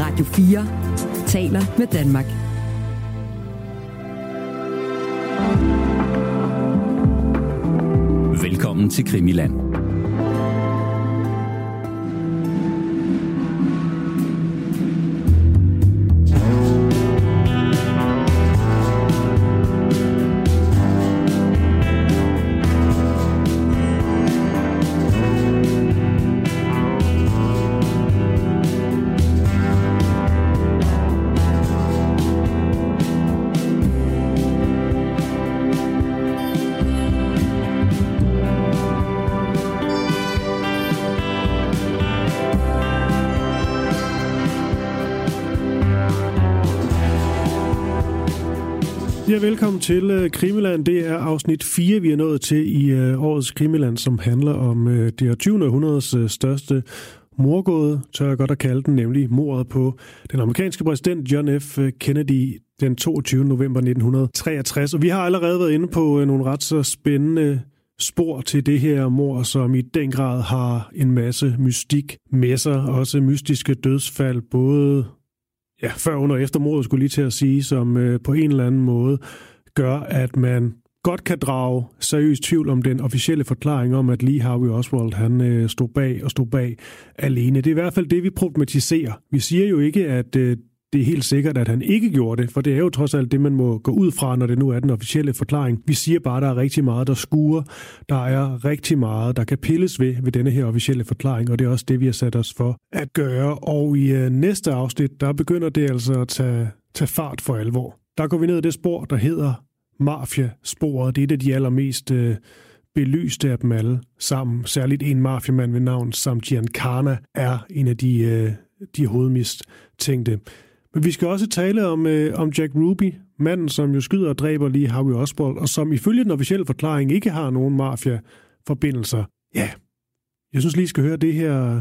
Radio 4 taler med Danmark. Velkommen til Krimiland. Velkommen til uh, Krimiland. Det er afsnit 4, vi er nået til i uh, årets Krimiland, som handler om uh, det 20. århundredes uh, største morgåde, tør jeg godt at kalde den, nemlig mordet på den amerikanske præsident John F. Kennedy den 22. november 1963. Og vi har allerede været inde på uh, nogle ret så spændende spor til det her mor, som i den grad har en masse mystik med sig. Også mystiske dødsfald, både ja, før, under og efter mordet, skulle lige til at sige, som øh, på en eller anden måde gør, at man godt kan drage seriøs tvivl om den officielle forklaring om, at Lee Harvey Oswald han øh, stod bag og stod bag alene. Det er i hvert fald det, vi problematiserer. Vi siger jo ikke, at øh, det er helt sikkert, at han ikke gjorde det, for det er jo trods alt det, man må gå ud fra, når det nu er den officielle forklaring. Vi siger bare, at der er rigtig meget, der skuer. Der er rigtig meget, der kan pilles ved ved denne her officielle forklaring, og det er også det, vi har sat os for at gøre. Og i øh, næste afsnit, der begynder det altså at tage, tage fart for alvor. Der går vi ned i det spor, der hedder Mafia-sporet. Det er et af de allermest øh, belyste af dem alle sammen. Særligt en mafiamand ved navn Sam Giancana er en af de, øh, de hovedmistænkte. Men vi skal også tale om, øh, om Jack Ruby, manden, som jo skyder og dræber lige Harvey Oswald, og som ifølge den officielle forklaring ikke har nogen mafia-forbindelser. Ja, jeg synes lige, skal høre det her,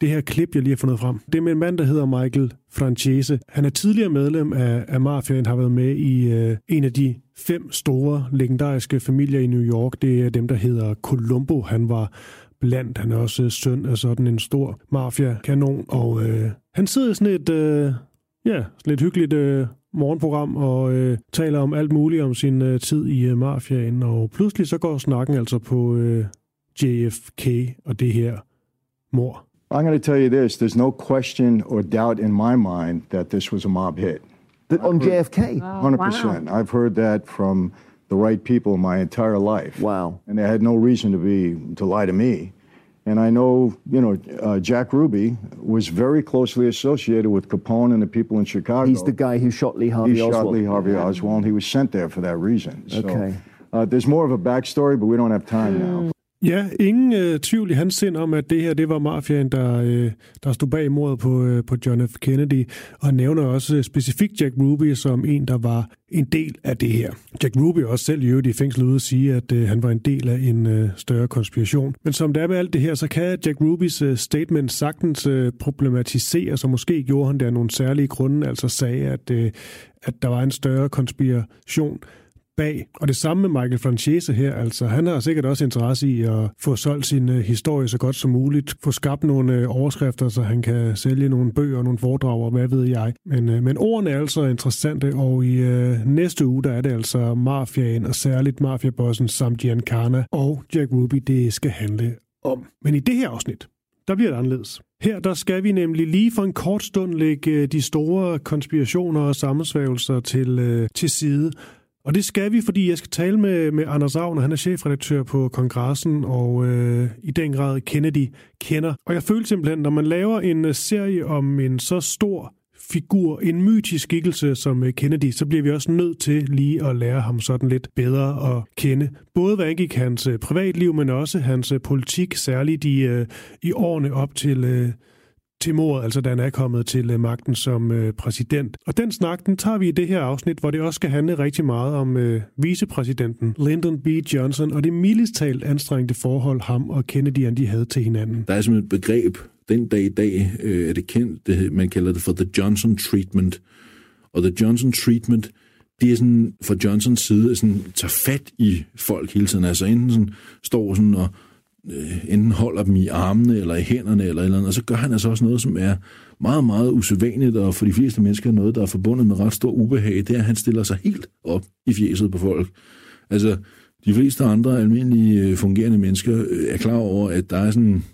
det her klip, jeg lige har fundet frem. Det er med en mand, der hedder Michael Francese. Han er tidligere medlem af, af mafiaen, har været med i øh, en af de fem store, legendariske familier i New York. Det er dem, der hedder Columbo. Han var blandt. Han er også søn af sådan en stor mafia-kanon, og øh, han sidder i sådan et... Øh, ja, sådan et hyggeligt øh, morgenprogram og øh, taler om alt muligt om sin øh, tid i øh, mafiaen, og pludselig så går snakken altså på øh, JFK og det her mor. I'm going to tell you this there's no question or doubt in my mind that this was a mob hit. The, on JFK? 100%. I've heard that from the right people my entire life. Wow. And they had no reason to be to lie to me. And I know, you know, uh, Jack Ruby was very closely associated with Capone and the people in Chicago. He's the guy who shot Lee Harvey he Oswald. shot Lee Harvey Oswald, and he was sent there for that reason. So, Okay. uh, there's more of a backstory, but we don't have time now. Ja, ingen øh, tvivl i hans sind om, at det her det var mafiaen, der, øh, der stod bag mordet på, øh, på John F. Kennedy, og nævner også øh, specifikt Jack Ruby som en, der var en del af det her. Jack Ruby også selv i øvrigt i fængsel ude at sige, at øh, han var en del af en øh, større konspiration. Men som det er med alt det her, så kan Jack Rubys øh, statement sagtens øh, problematiseres, så måske gjorde han det af nogle særlige grunde, altså sagde, at, øh, at der var en større konspiration bag. Og det samme med Michael Francese her, altså han har sikkert også interesse i at få solgt sin øh, historie så godt som muligt, få skabt nogle øh, overskrifter, så han kan sælge nogle bøger, nogle foredrag og hvad ved jeg. Men, øh, men ordene er altså interessante, og i øh, næste uge, der er det altså mafiaen, og særligt mafiabossen samt Giancana og Jack Ruby, det skal handle om. Men i det her afsnit, der bliver det anderledes. Her der skal vi nemlig lige for en kort stund lægge de store konspirationer og sammensværgelser til, øh, til side. Og det skal vi, fordi jeg skal tale med, med Anders Agner. Han er chefredaktør på kongressen, og øh, i den grad Kennedy kender. Og jeg føler simpelthen, når man laver en øh, serie om en så stor figur, en mytisk skikkelse som øh, Kennedy, så bliver vi også nødt til lige at lære ham sådan lidt bedre at kende. Både hvad angik hans øh, privatliv, men også hans politik, særligt i, øh, i årene op til, øh, til mordet, altså da han er kommet til øh, magten som øh, præsident. Og den snak, den tager vi i det her afsnit, hvor det også skal handle rigtig meget om øh, vicepræsidenten Lyndon B. Johnson og det mildest talt anstrengte forhold, ham og Kennedy, de havde til hinanden. Der er simpelthen et begreb, den dag i dag øh, er det kendt, det, man kalder det for The Johnson Treatment. Og The Johnson Treatment, det er sådan, fra Johnsons side, sådan, tager fat i folk hele tiden. Altså enten sådan, står sådan og øh, enten holder dem i armene eller i hænderne eller eller andet, og så gør han altså også noget, som er meget, meget usædvanligt, og for de fleste mennesker noget, der er forbundet med ret stor ubehag, det er, at han stiller sig helt op i fjeset på folk. Altså, de fleste andre almindelige øh, fungerende mennesker øh, er klar over, at der er sådan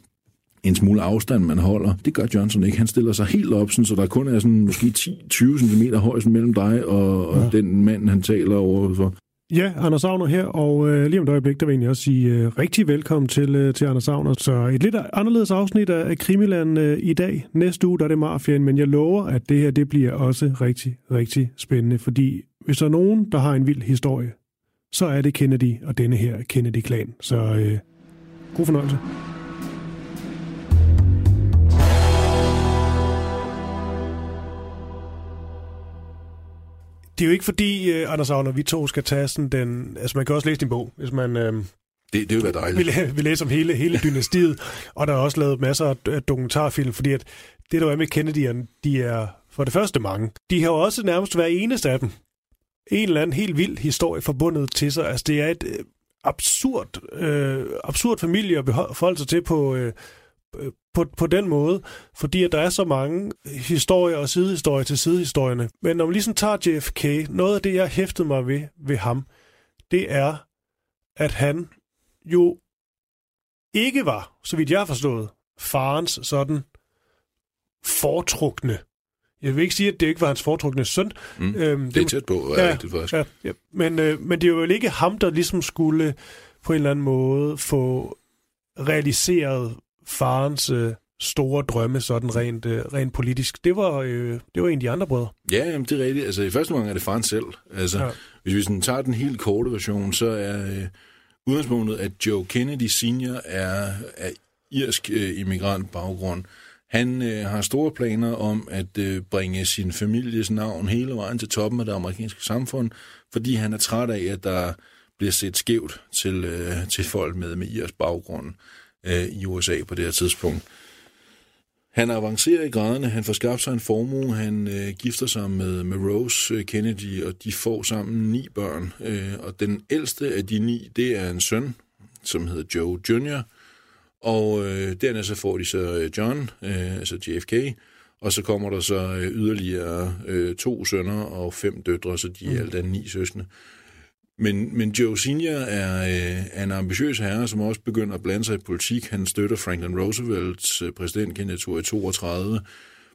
en smule afstand, man holder. Det gør Johnson ikke. Han stiller sig helt op, sådan, så der kun er sådan måske 10-20 cm højst mellem dig og, og ja. den mand, han taler overfor. Ja, Anders Savner her, og øh, lige om et øjeblik, der vil jeg egentlig også sige øh, rigtig velkommen til, øh, til Anders Savner. Så et lidt anderledes afsnit af, af Krimiland øh, i dag. Næste uge, der er det Mafien, men jeg lover, at det her, det bliver også rigtig, rigtig spændende, fordi hvis der er nogen, der har en vild historie, så er det Kennedy og denne her Kennedy-klan. Så øh, god fornøjelse. Det er jo ikke fordi, uh, Anders Agner, vi to skal tage sådan den... Altså, man kan også læse din bog, hvis man... Uh, det, det vil være dejligt. Vi, vi læser om hele, hele dynastiet, og der er også lavet masser af dokumentarfilm, fordi at det, der er med Kennedy'erne, de er for det første mange. De har jo også nærmest hver eneste af dem en eller anden helt vild historie forbundet til sig. Altså, det er et øh, absurd, øh, absurd familie at forholde sig til på, øh, på, på den måde, fordi at der er så mange historier og sidehistorier til sidehistorierne. Men når man ligesom tager JFK, noget af det, jeg hæftede mig ved, ved ham, det er, at han jo ikke var, så vidt jeg har forstået, farens sådan foretrukne. Jeg vil ikke sige, at det ikke var hans foretrukne søn. Mm, øhm, det, det er tæt på, ja, det faktisk. Ja, ja. Men, øh, men det er jo ikke ham, der ligesom skulle på en eller anden måde få realiseret farens øh, store drømme, sådan rent, øh, rent politisk. Det var, øh, det var en af de andre brødre. Ja, jamen, det er rigtigt. Altså, i første omgang er det faren selv. Altså, ja. Hvis vi sådan tager den helt korte version, så er øh, udgangspunktet, at Joe Kennedy senior er, er irsk øh, immigrant baggrund. Han øh, har store planer om at øh, bringe sin families navn hele vejen til toppen af det amerikanske samfund, fordi han er træt af, at der bliver set skævt til, øh, til folk med, med irsk baggrund øh, i USA på det her tidspunkt. Han avancerer i graderne, han får skabt sig en formue, han øh, gifter sig med, med Rose øh, Kennedy, og de får sammen ni børn. Øh, og den ældste af de ni, det er en søn, som hedder Joe Jr., og øh, dernæst så får de så øh, John, øh, altså JFK, og så kommer der så øh, yderligere øh, to sønner og fem døtre, så de er mm. alt er ni søskende. Men, men Joe Senior er, øh, er en ambitiøs herre, som også begynder at blande sig i politik. Han støtter Franklin Roosevelts øh, præsidentkandidatur i 32,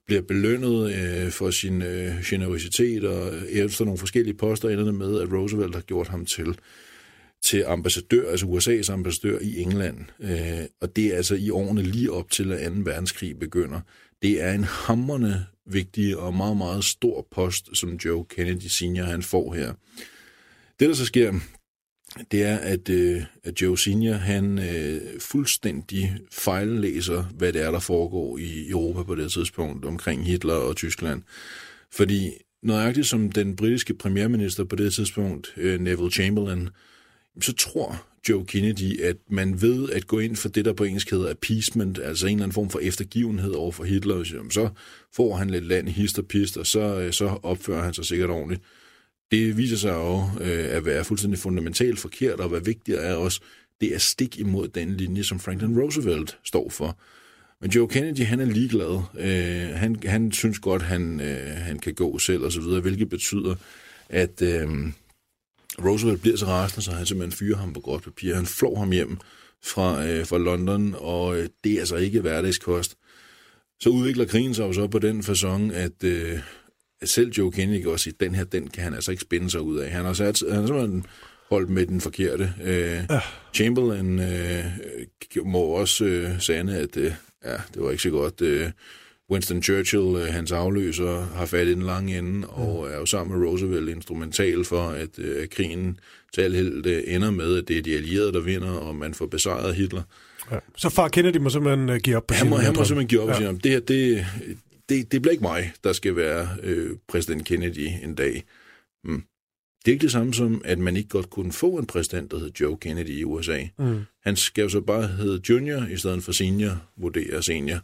bliver belønnet øh, for sin øh, generositet, og øh, efter nogle forskellige poster ender det med, at Roosevelt har gjort ham til til ambassadør, altså USA's ambassadør i England. Øh, og det er altså i årene lige op til, at 2. verdenskrig begynder. Det er en hammerne vigtig og meget, meget stor post, som Joe Kennedy Senior han får her. Det, der så sker, det er, at, øh, at Joe Senior, han øh, fuldstændig fejllæser, hvad det er, der foregår i Europa på det tidspunkt omkring Hitler og Tyskland. Fordi nøjagtigt som den britiske premierminister på det tidspunkt, øh, Neville Chamberlain, så tror Joe Kennedy, at man ved at gå ind for det, der på engelsk hedder appeasement, altså en eller anden form for eftergivenhed over for Hitler, så får han lidt land i hist og pist, og så, øh, så opfører han sig sikkert ordentligt. Det viser sig jo øh, at være fuldstændig fundamentalt forkert, og hvad vigtigere er også, det er stik imod den linje, som Franklin Roosevelt står for. Men Joe Kennedy, han er ligeglad. Øh, han, han synes godt, han, øh, han kan gå selv og så videre, hvilket betyder, at øh, Roosevelt bliver så rasende, så han simpelthen fyrer ham på godt papir. Han flår ham hjem fra, øh, fra London, og øh, det er altså ikke hverdagskost. Så udvikler krigen sig jo så på den façon, at, øh, at selv Joe Kennedy også sige, den her, den kan han altså ikke spænde sig ud af. Han har, sat, han har simpelthen holdt med den forkerte. Øh, ja. Chamberlain øh, må også øh, sande, at øh, ja, det var ikke så godt. Øh, Winston Churchill, øh, hans afløser, har fat i den lange ende, og er jo sammen med Roosevelt instrumental for, at øh, krigen til alt øh, ender med, at det er de allierede, der vinder, og man får besejret Hitler. Ja. Så far Kennedy må simpelthen uh, give op på han må, han må simpelthen give op ja. det her, det, det, det bliver ikke mig, der skal være øh, præsident Kennedy en dag. Mm. Det er ikke det samme som, at man ikke godt kunne få en præsident, der hedder Joe Kennedy i USA. Mm. Han skal jo så bare hedde junior i stedet for senior, vurderer senior.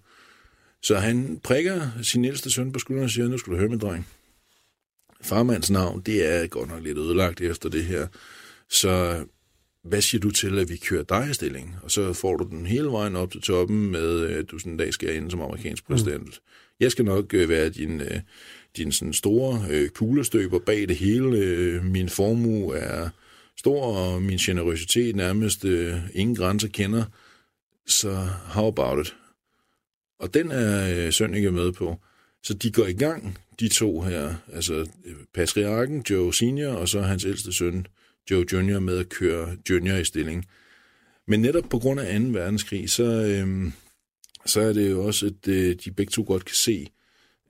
Så han prikker sin ældste søn på skulderen og siger, nu skal du høre min dreng. Farmands navn, det er godt nok lidt ødelagt efter det her. Så hvad siger du til, at vi kører dig i stilling? Og så får du den hele vejen op til toppen med, at du sådan en dag skal ind som amerikansk præsident. Mm. Jeg skal nok øh, være din, øh, din sådan store øh, kuglestøber bag det hele. Øh, min formue er stor, og min generøsitet nærmest øh, ingen grænser kender. Så how about it? Og den er øh, Sønneke med på. Så de går i gang, de to her, altså øh, patriarken Joe Senior, og så hans ældste søn Joe Junior med at køre Junior i stilling. Men netop på grund af 2. verdenskrig, så, øh, så er det jo også, at øh, de begge to godt kan se,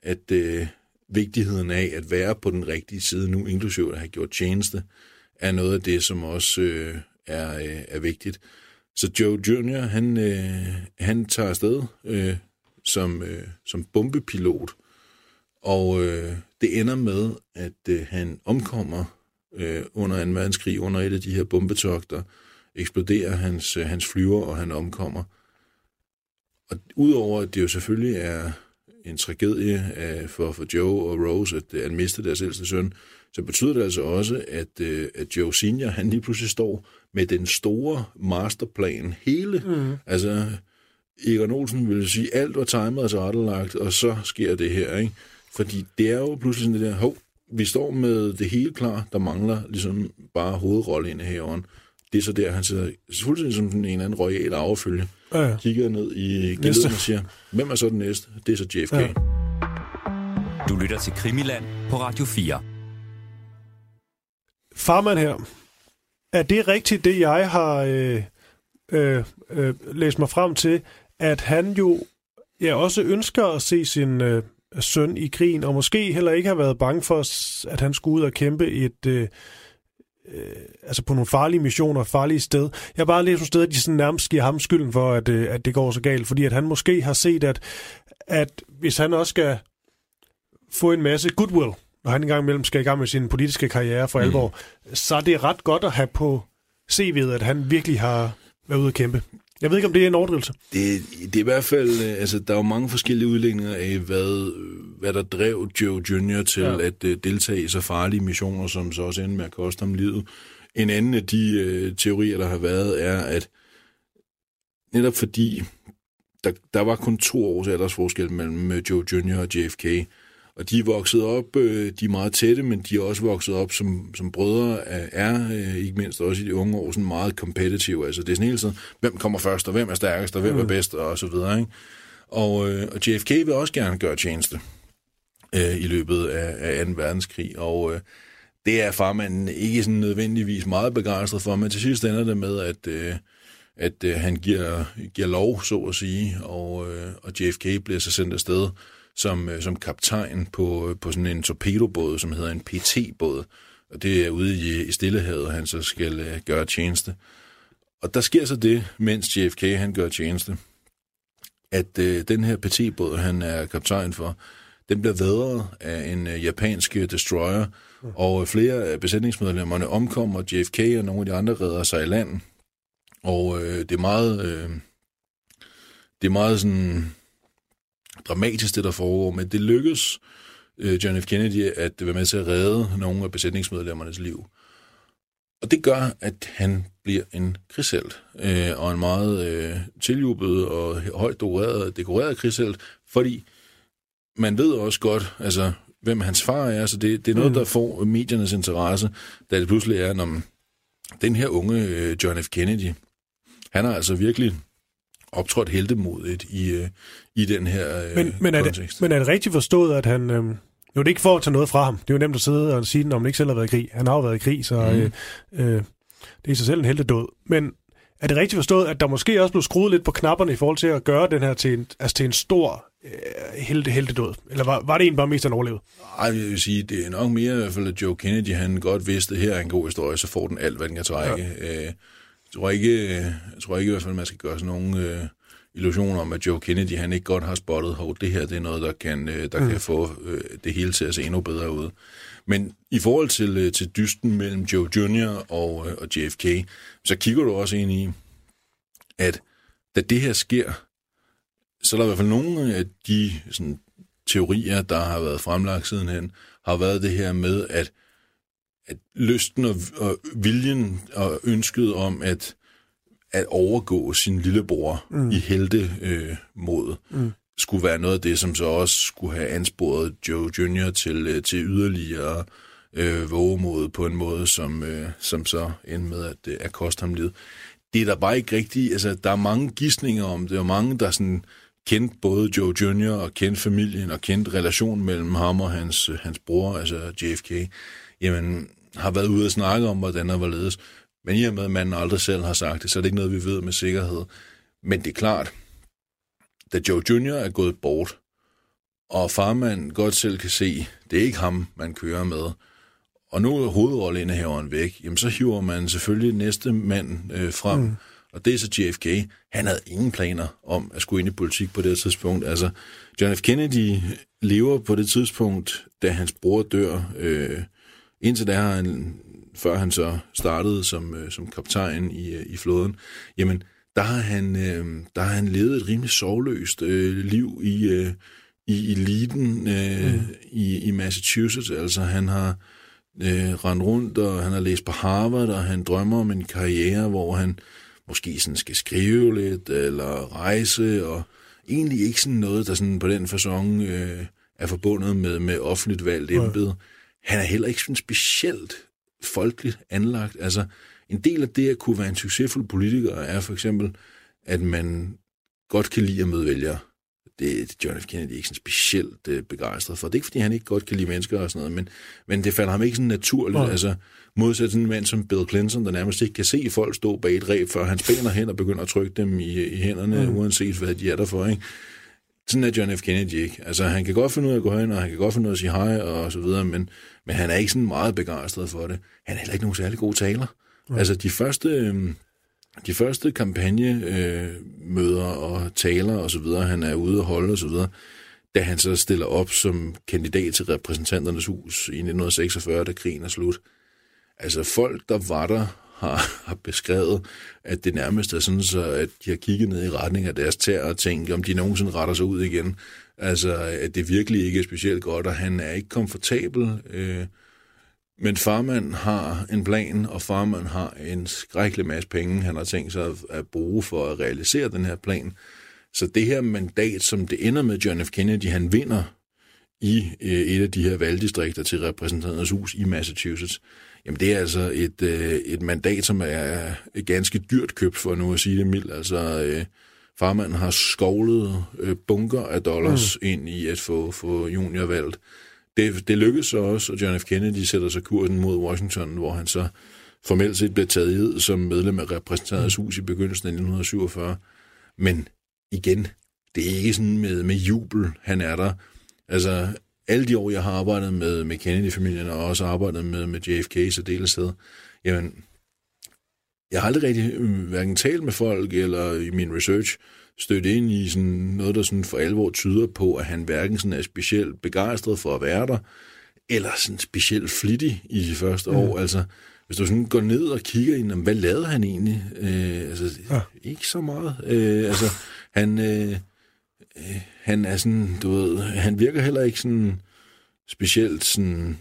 at øh, vigtigheden af at være på den rigtige side nu, inklusive at have gjort tjeneste, er noget af det, som også øh, er, øh, er vigtigt. Så Joe Jr., han, øh, han tager afsted øh, som, øh, som bombepilot, og øh, det ender med, at øh, han omkommer øh, under en verdenskrig, under et af de her bombetogter, eksploderer hans, øh, hans flyver, og han omkommer. Og udover at det jo selvfølgelig er en tragedie øh, for, for Joe og Rose, at, at miste deres ældste søn, så betyder det altså også, at, øh, at Joe Senior, han lige pludselig står med den store masterplan, hele. Mm. Altså, Egon Olsen vil sige, alt var timet og tilrettelagt, og så sker det her, ikke? Fordi det er jo pludselig sådan det der, hov, vi står med det hele klar, der mangler ligesom bare hovedrolleindehaveren. Det er så der, han sidder fuldstændig som en eller anden royal affølge. Ja, ja. Kigger ned i gildet og siger, hvem er så den næste? Det er så JFK. Ja. Du lytter til Krimiland på Radio 4. Farman her. Er det rigtigt, det jeg har øh, øh, øh, læst mig frem til, at han jo ja, også ønsker at se sin øh, søn i krigen, og måske heller ikke har været bange for, at han skulle ud og kæmpe et... Øh, øh, altså på nogle farlige missioner, farlige sted. Jeg har bare læst nogle steder, at de sådan nærmest giver ham skylden for, at, øh, at det går så galt, fordi at han måske har set, at, at hvis han også skal få en masse goodwill, når han engang imellem skal i gang med sin politiske karriere for mm. alvor, så er det ret godt at have på CV'et, at han virkelig har været ude at kæmpe. Jeg ved ikke, om det er en overdrivelse. Det, det er i hvert fald, øh, altså der er jo mange forskellige udlægninger af, hvad, hvad der drev Joe Jr. til ja. at uh, deltage i så farlige missioner, som så også endte med at koste ham livet. En anden af de uh, teorier, der har været, er, at netop fordi der, der var kun to års aldersforskel mellem Joe Jr. og JFK, og de er vokset op, øh, de er meget tætte, men de er også vokset op som, som brødre, er øh, ikke mindst også i de unge år sådan meget competitive. Altså det er sådan hele tiden, hvem kommer først, og hvem er stærkest, og hvem er mm. bedst, og så videre. Ikke? Og, øh, og JFK vil også gerne gøre tjeneste øh, i løbet af, af 2. verdenskrig, og øh, det er farmanden ikke sådan nødvendigvis meget begejstret for, men til sidst ender det med, at, øh, at øh, han giver, giver lov, så at sige, og, øh, og JFK bliver så sendt afsted som, øh, som kaptajn på, øh, på sådan en torpedobåd, som hedder en PT-båd. Og det er ude i, i Stillehavet, han så skal uh, gøre tjeneste. Og der sker så det, mens JFK han gør tjeneste, at uh, den her PT-båd, han er kaptajn for, den bliver vædret af en uh, japansk destroyer, mm. og flere af besætningsmedlemmerne omkommer, JFK og nogle af de andre redder sig i land. Og uh, det er meget... Uh, det er meget sådan dramatisk, det der foregår, men det lykkedes øh, John F. Kennedy at være med til at redde nogle af besætningsmedlemmernes liv. Og det gør, at han bliver en krigshelt, øh, og en meget øh, tiljubet og højt dekoreret, dekoreret krigshelt, fordi man ved også godt, altså, hvem hans far er, så det, det er noget, mm. der får mediernes interesse, da det pludselig er, når den her unge øh, John F. Kennedy, han har altså virkelig optrådt heldemodigt i, øh, i den her øh, men, men, er det, men er det rigtigt forstået, at han... Øh, jo, det er ikke for at tage noget fra ham. Det er jo nemt at sidde og sige, når man ikke selv har været i krig. Han har jo været i krig, så mm. øh, øh, det er i sig selv en heldedød. Men er det rigtigt forstået, at der måske også blev skruet lidt på knapperne i forhold til at gøre den her til en, altså til en stor øh, helte, heldedød? Eller var, var det egentlig bare mest, han overlevede? Nej, jeg vil sige, det er nok mere i hvert fald, at Joe Kennedy, han godt vidste, at her er en god historie, så får den alt, hvad den kan trække. Ja. Øh, jeg tror ikke, jeg tror ikke i hvert fald, man skal gøre sådan nogle øh, illusioner om, at Joe Kennedy han ikke godt har spottet, at det her det er noget, der kan, øh, der mm. kan få øh, det hele til at se endnu bedre ud. Men i forhold til, øh, til dysten mellem Joe Jr. og, øh, og JFK, så kigger du også ind i, at da det her sker, så er der i hvert fald nogle af de sådan, teorier, der har været fremlagt sidenhen, har været det her med, at at lysten og, og viljen og ønsket om at, at overgå sin lillebror mm. i helte øh, mod, mm. skulle være noget af det, som så også skulle have ansporet Joe Jr. til, øh, til yderligere øh, vågemod på en måde, som, øh, som så endte med at, øh, at koste ham livet. Det er der bare ikke rigtigt, altså der er mange gissninger om det, og mange, der sådan kendte både Joe Jr. og kendte familien og kendte relationen mellem ham og hans, hans bror, altså JFK, jamen har været ude og snakke om, hvordan der var ledes. Men i og med, at manden aldrig selv har sagt det, så er det ikke noget, vi ved med sikkerhed. Men det er klart, da Joe Jr. er gået bort, og farmand godt selv kan se, det er ikke ham, man kører med, og nu er hovedrolleindehaveren væk, jamen så hiver man selvfølgelig næste mand øh, frem, mm. og det er så JFK. Han havde ingen planer om at skulle ind i politik på det tidspunkt. Altså, John F. Kennedy lever på det tidspunkt, da hans bror dør. Øh, indtil da han, før han så startede som, øh, som kaptajn i, øh, i flåden, jamen, der har han, øh, der har han levet et rimelig sovløst øh, liv i, øh, i eliten øh, mm. i, i Massachusetts. Altså, han har øh, rendt rundt, og han har læst på Harvard, og han drømmer om en karriere, hvor han måske sådan skal skrive lidt, eller rejse, og egentlig ikke sådan noget, der sådan på den fasong øh, er forbundet med, med offentligt valgt embede. Han er heller ikke sådan specielt folkeligt anlagt. Altså, en del af det at kunne være en succesfuld politiker er for eksempel, at man godt kan lide at møde vælgere det er John F. Kennedy ikke sådan specielt øh, begejstret for. Det er ikke, fordi han ikke godt kan lide mennesker og sådan noget, men, men det falder ham ikke sådan naturligt. Ja. Altså, modsat sådan en mand som Bill Clinton, der nærmest ikke kan se folk stå bag et ræb, før han spænder hen og begynder at trykke dem i, i hænderne, ja. uanset hvad de er der for. Ikke? Sådan er John F. Kennedy ikke. Altså, han kan godt finde ud af at gå hen, og han kan godt finde ud af at sige hej og så videre, men, men han er ikke sådan meget begejstret for det. Han er heller ikke nogen særlig god taler. Ja. Altså, de første... Øh, de første kampagnemøder øh, og taler og så videre, han er ude og holde og så videre, da han så stiller op som kandidat til repræsentanternes hus i 1946, da krigen er slut. Altså folk, der var der, har, har beskrevet, at det nærmest er sådan, så at de har kigget ned i retning af deres tær og tænkt, om de nogensinde retter sig ud igen. Altså, at det virkelig ikke er specielt godt, og han er ikke komfortabel. Øh, men farmand har en plan, og farmand har en skrækkelig masse penge, han har tænkt sig at bruge for at realisere den her plan. Så det her mandat, som det ender med John F. Kennedy, han vinder i øh, et af de her valgdistrikter til repræsentanternes hus i Massachusetts, jamen det er altså et, øh, et mandat, som er ganske dyrt købt, for nu at sige det mildt. Altså, øh, farmand har skovlet bunker af dollars mm. ind i at få, få junior valgt det, det lykkedes så også, og John F. Kennedy sætter sig kursen mod Washington, hvor han så formelt set blev taget i som medlem af repræsentanternes hus i begyndelsen af 1947. Men igen, det er ikke sådan med, med jubel, han er der. Altså, alle de år, jeg har arbejdet med, med Kennedy-familien, og også arbejdet med, med JFK i særdeleshed, jamen, jeg har aldrig rigtig øh, hverken talt med folk eller i min research stødt ind i sådan noget, der sådan for alvor tyder på, at han hverken sådan er specielt begejstret for at være der, eller sådan specielt flittig i de første mm. år. Altså, hvis du sådan går ned og kigger ind, hvad lavede han egentlig? Øh, altså, ja. ikke så meget. Øh, altså, han, øh, øh, han er sådan, du ved, han virker heller ikke sådan specielt sådan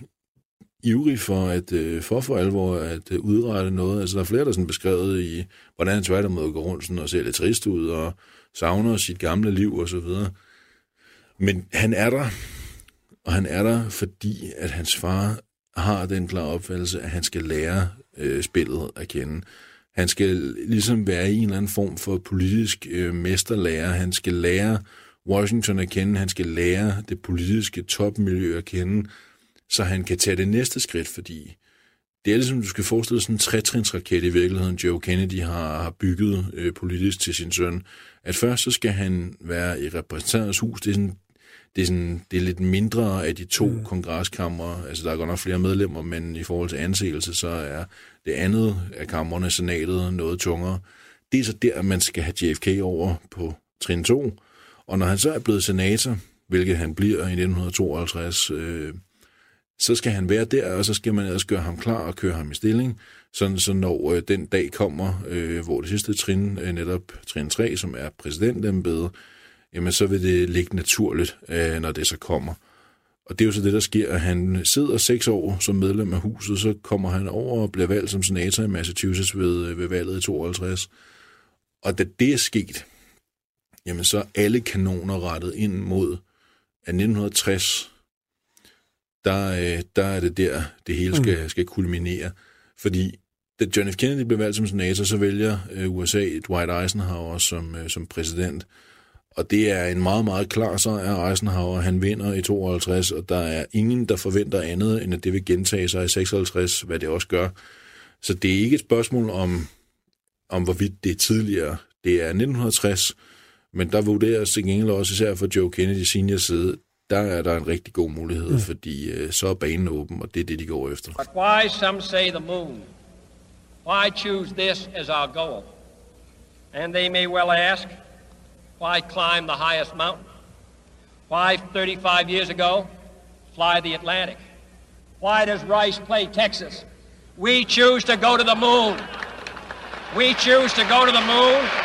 ivrig for at øh, for for alvor at øh, udrette noget. Altså, der er flere, der sådan beskrevet i, hvordan han tværtimod går rundt sådan, og ser lidt trist ud, og savner sit gamle liv og så videre. Men han er der, og han er der, fordi at hans far har den klare opfattelse, at han skal lære øh, spillet at kende. Han skal ligesom være i en eller anden form for politisk øh, mesterlærer. Han skal lære Washington at kende. Han skal lære det politiske topmiljø at kende, så han kan tage det næste skridt, fordi det er ligesom, du skal forestille sådan en trætrinsraket i virkeligheden, Joe Kennedy har, har bygget øh, politisk til sin søn. At først så skal han være i repræsentanternes hus. Det er, sådan, det er, sådan, det er lidt mindre af de to mm. kongreskammer. Altså, der er godt nok flere medlemmer, men i forhold til anseelse, så er det andet af kammerne, senatet, noget tungere. Det er så der, man skal have JFK over på trin 2. Og når han så er blevet senator, hvilket han bliver i 1952, øh, så skal han være der, og så skal man ellers gøre ham klar og køre ham i stilling, sådan så når øh, den dag kommer, øh, hvor det sidste trin, øh, netop trin 3, som er præsidentembedet, jamen så vil det ligge naturligt, øh, når det så kommer. Og det er jo så det, der sker, at han sidder seks år som medlem af huset, så kommer han over og bliver valgt som senator i Massachusetts ved, øh, ved valget i 52. Og da det er sket, jamen så er alle kanoner rettet ind mod, at 1960, der, øh, der er det der, det hele skal, skal kulminere. Fordi da John F. Kennedy blev valgt som senator, så vælger øh, USA Dwight Eisenhower som, øh, som præsident. Og det er en meget, meget klar sejr af Eisenhower. Han vinder i 52, og der er ingen, der forventer andet, end at det vil gentage sig i 56, hvad det også gør. Så det er ikke et spørgsmål om, om hvorvidt det er tidligere. Det er 1960, men der vurderes til gengæld også især for Joe Kennedy senior side, der er der en rigtig god mulighed, mm. fordi øh, så er banen åben, og det er det, de går efter. But why, some say, the moon? Why choose this as our goal? And they may well ask, why climb the highest mountain? Why, 35 years ago, fly the Atlantic? Why does Rice play Texas? We choose to go to the moon. We choose to go to the moon.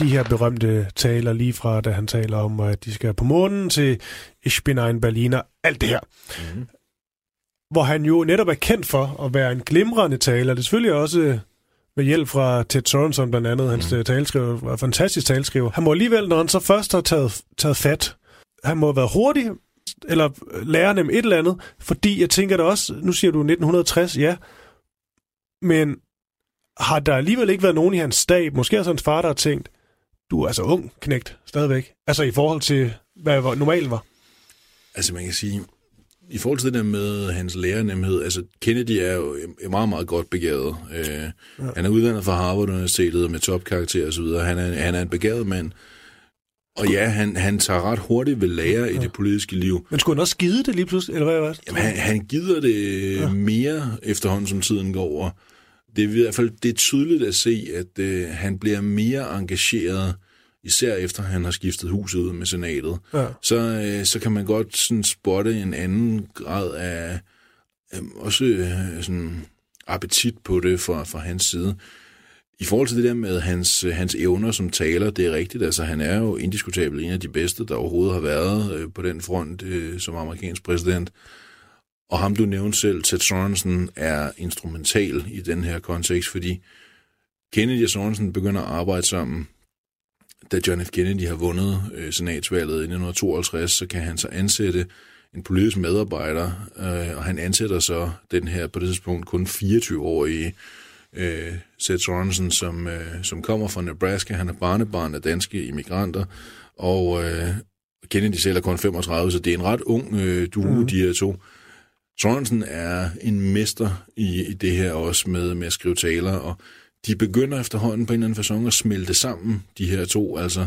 De her berømte taler lige fra, da han taler om, at de skal på månen til Ich bin ein Berliner, alt det her. Mm. Hvor han jo netop er kendt for at være en glimrende taler. Det er selvfølgelig også med hjælp fra Ted Sorensen blandt andet. Hans mm. taleskriver var fantastisk taleskriver. Han må alligevel, når han så først har taget, taget fat, han må have været hurtig, eller lære dem et eller andet, fordi jeg tænker da også, nu siger du 1960, ja, men har der alligevel ikke været nogen i hans stab, måske også hans far, der har tænkt, du er altså ung, knægt, stadigvæk. Altså i forhold til, hvad normalt var. Altså man kan sige, i forhold til det der med hans lærernemhed, altså Kennedy er jo meget, meget godt begavet. Øh, ja. Han er uddannet fra Harvard Universitetet med topkarakter og så videre. Han er, han er en begavet mand. Og ja, han, han tager ret hurtigt ved lære ja. i det politiske liv. Men skulle han også skide det lige pludselig, eller hvad var det? Jamen, han, han gider det ja. mere efterhånden, som tiden går over. Det er i hvert fald det er tydeligt at se, at øh, han bliver mere engageret, især efter han har skiftet huset ud med senatet. Ja. Så, øh, så kan man godt sådan spotte en anden grad af øh, også øh, sådan appetit på det fra, fra hans side. I forhold til det der med hans, hans evner som taler, det er rigtigt. Altså, han er jo indiskutabelt en af de bedste, der overhovedet har været øh, på den front øh, som amerikansk præsident. Og ham, du nævnte selv, Ted Sorensen, er instrumental i den her kontekst, fordi Kennedy og Sorensen begynder at arbejde sammen. Da John F. Kennedy har vundet øh, senatsvalget i 1952, så kan han så ansætte en politisk medarbejder, øh, og han ansætter så den her på det tidspunkt kun 24-årige øh, Seth Sorensen, som, øh, som kommer fra Nebraska. Han er barnebarn af danske immigranter, og øh, Kennedy selv er kun 35, så det er en ret ung øh, duo, mm. de her to. Sorensen er en mester i, i det her også med, med at skrive taler, og de begynder efterhånden på en eller anden fasong at smelte sammen, de her to, altså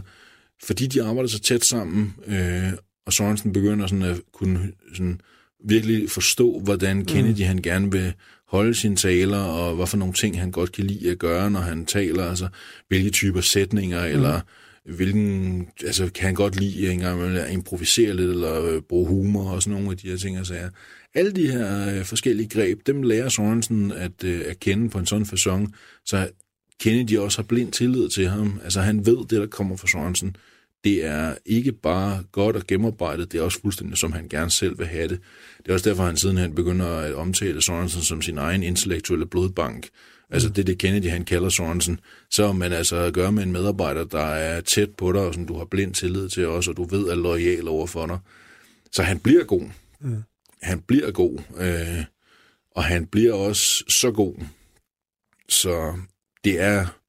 fordi de arbejder så tæt sammen, øh, og Sorensen begynder sådan at kunne sådan virkelig forstå, hvordan Kennedy mm. han gerne vil holde sine taler, og hvad for nogle ting han godt kan lide at gøre, når han taler, altså hvilke typer sætninger, mm. eller hvilken, altså kan han godt lide en gang at improvisere lidt, eller øh, bruge humor, og sådan nogle af de her ting og sager. Alle de her øh, forskellige greb, dem lærer Sorensen at, øh, at kende på en sådan fasong, så Kennedy også har blind tillid til ham. Altså han ved det, der kommer fra Sorensen. Det er ikke bare godt og gennemarbejdet, det er også fuldstændig, som han gerne selv vil have det. Det er også derfor, han siden han begynder at omtale Sorensen som sin egen intellektuelle blodbank. Altså det, det Kennedy, han kalder Sorensen. Så man altså at gøre med en medarbejder, der er tæt på dig, og som du har blind tillid til også, og du ved er lojal over for dig. Så han bliver god. Mm. Han bliver god. Øh, og han bliver også så god. Så det er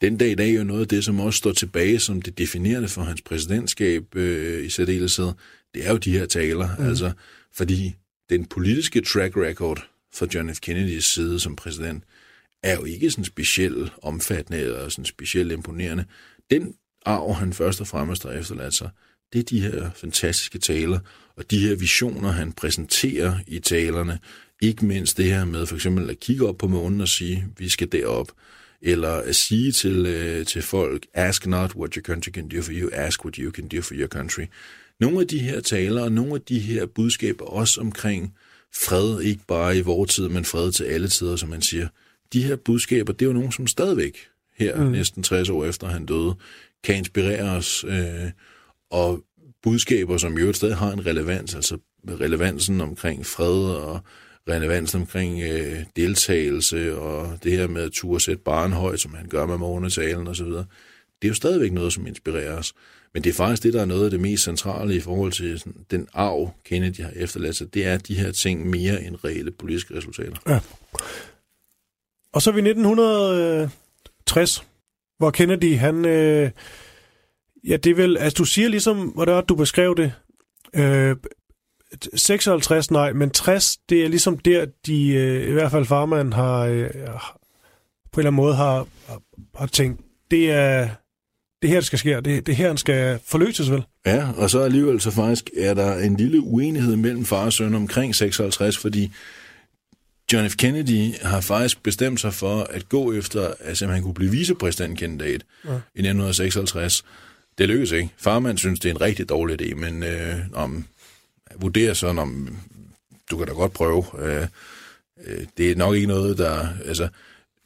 den dag i dag jo noget af det, som også står tilbage som det definerende for hans præsidentskab øh, i særdeleshed. Det er jo de her taler. Mm. Altså, fordi den politiske track record for John F. Kennedys side som præsident, er jo ikke sådan specielt omfattende eller sådan specielt imponerende. Den arv, han først og fremmest har efterladt sig, det er de her fantastiske taler, og de her visioner, han præsenterer i talerne. Ikke mindst det her med for eksempel at kigge op på månen og sige, vi skal derop. Eller at sige til, øh, til folk, ask not what your country can do for you, ask what you can do for your country. Nogle af de her taler, og nogle af de her budskaber også omkring fred, ikke bare i vores tid, men fred til alle tider, som man siger. De her budskaber, det er jo nogen, som stadigvæk her, mm. næsten 60 år efter han døde, kan inspirere os, øh, og budskaber, som jo et sted har en relevans, altså relevansen omkring fred og relevansen omkring øh, deltagelse og det her med at turde sætte barn højt, som han gør med morgenetalen osv., det er jo stadigvæk noget, som inspirerer os. Men det er faktisk det, der er noget af det mest centrale i forhold til sådan, den arv, Kennedy har efterladt sig. Det er de her ting mere end reelle politiske resultater. Ja. Og så er vi 1960, øh, hvor Kennedy, han... Øh, ja, det er vel... Altså, du siger ligesom, hvor det er, du beskrev det. Øh, 56, nej, men 60, det er ligesom der, de, øh, i hvert fald farmand har, øh, på en eller anden måde har, har, tænkt, det er, det her, der skal ske. Det, det her, han skal forløses, vel? Ja, og så alligevel så faktisk er der en lille uenighed mellem far og søn omkring 56, fordi John F. Kennedy har faktisk bestemt sig for at gå efter, at han kunne blive vicepræsidentkandidat ja. i 1956. Det lykkedes ikke. Farmand synes, det er en rigtig dårlig idé, men øh, om vurderer sådan, om du kan da godt prøve. Øh, øh, det er nok ikke noget, der... Altså,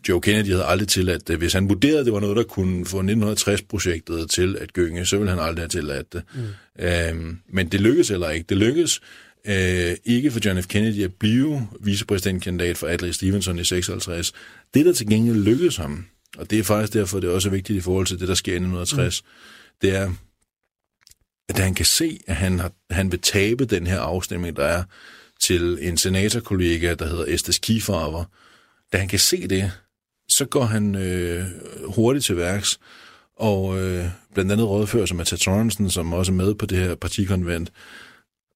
Joe Kennedy havde aldrig tilladt det. Hvis han vurderede, at det var noget, der kunne få 1960-projektet til at gynge, så ville han aldrig have tilladt det. Mm. Øhm, men det lykkedes heller ikke. Det lykkedes øh, ikke for John F. Kennedy at blive vicepræsidentkandidat for Adlai Stevenson i 56. Det, der til gengæld lykkedes ham, og det er faktisk derfor, det er også vigtigt i forhold til det, der sker i 1960, mm det er, at han kan se, at han, har, han vil tabe den her afstemning, der er til en senatorkollega, der hedder Estes Kiefer. Da han kan se det, så går han øh, hurtigt til værks, og øh, blandt andet rådfører sig med Sorensen, som også er med på det her partikonvent.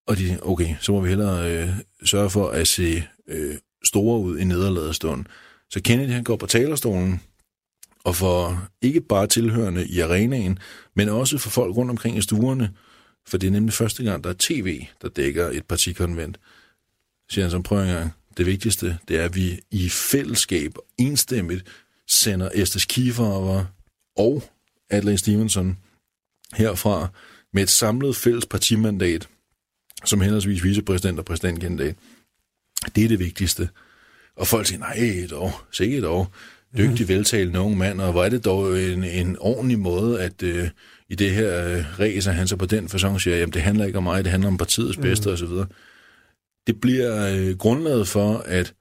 Og de, okay, så må vi hellere øh, sørge for at se øh, store ud i nederlaget stund. Så Kennedy han går på talerstolen, og for ikke bare tilhørende i arenaen, men også for folk rundt omkring i stuerne, for det er nemlig første gang, der er tv, der dækker et partikonvent. Siger han som prøver en gang, det vigtigste, det er, at vi i fællesskab enstemmigt sender Estes Kiefer og Adlai Stevenson herfra med et samlet fælles partimandat, som henholdsvis vicepræsident og præsidentkandidat. Det er det vigtigste. Og folk siger, nej dog, sikkert dog, dygtig, veltalende ung mand, og hvor er det dog en, en ordentlig måde, at øh, i det her øh, race, han så på den fasong siger, jamen det handler ikke om mig, det handler om partiets bedste mm. osv det bliver øh, grundlaget for, at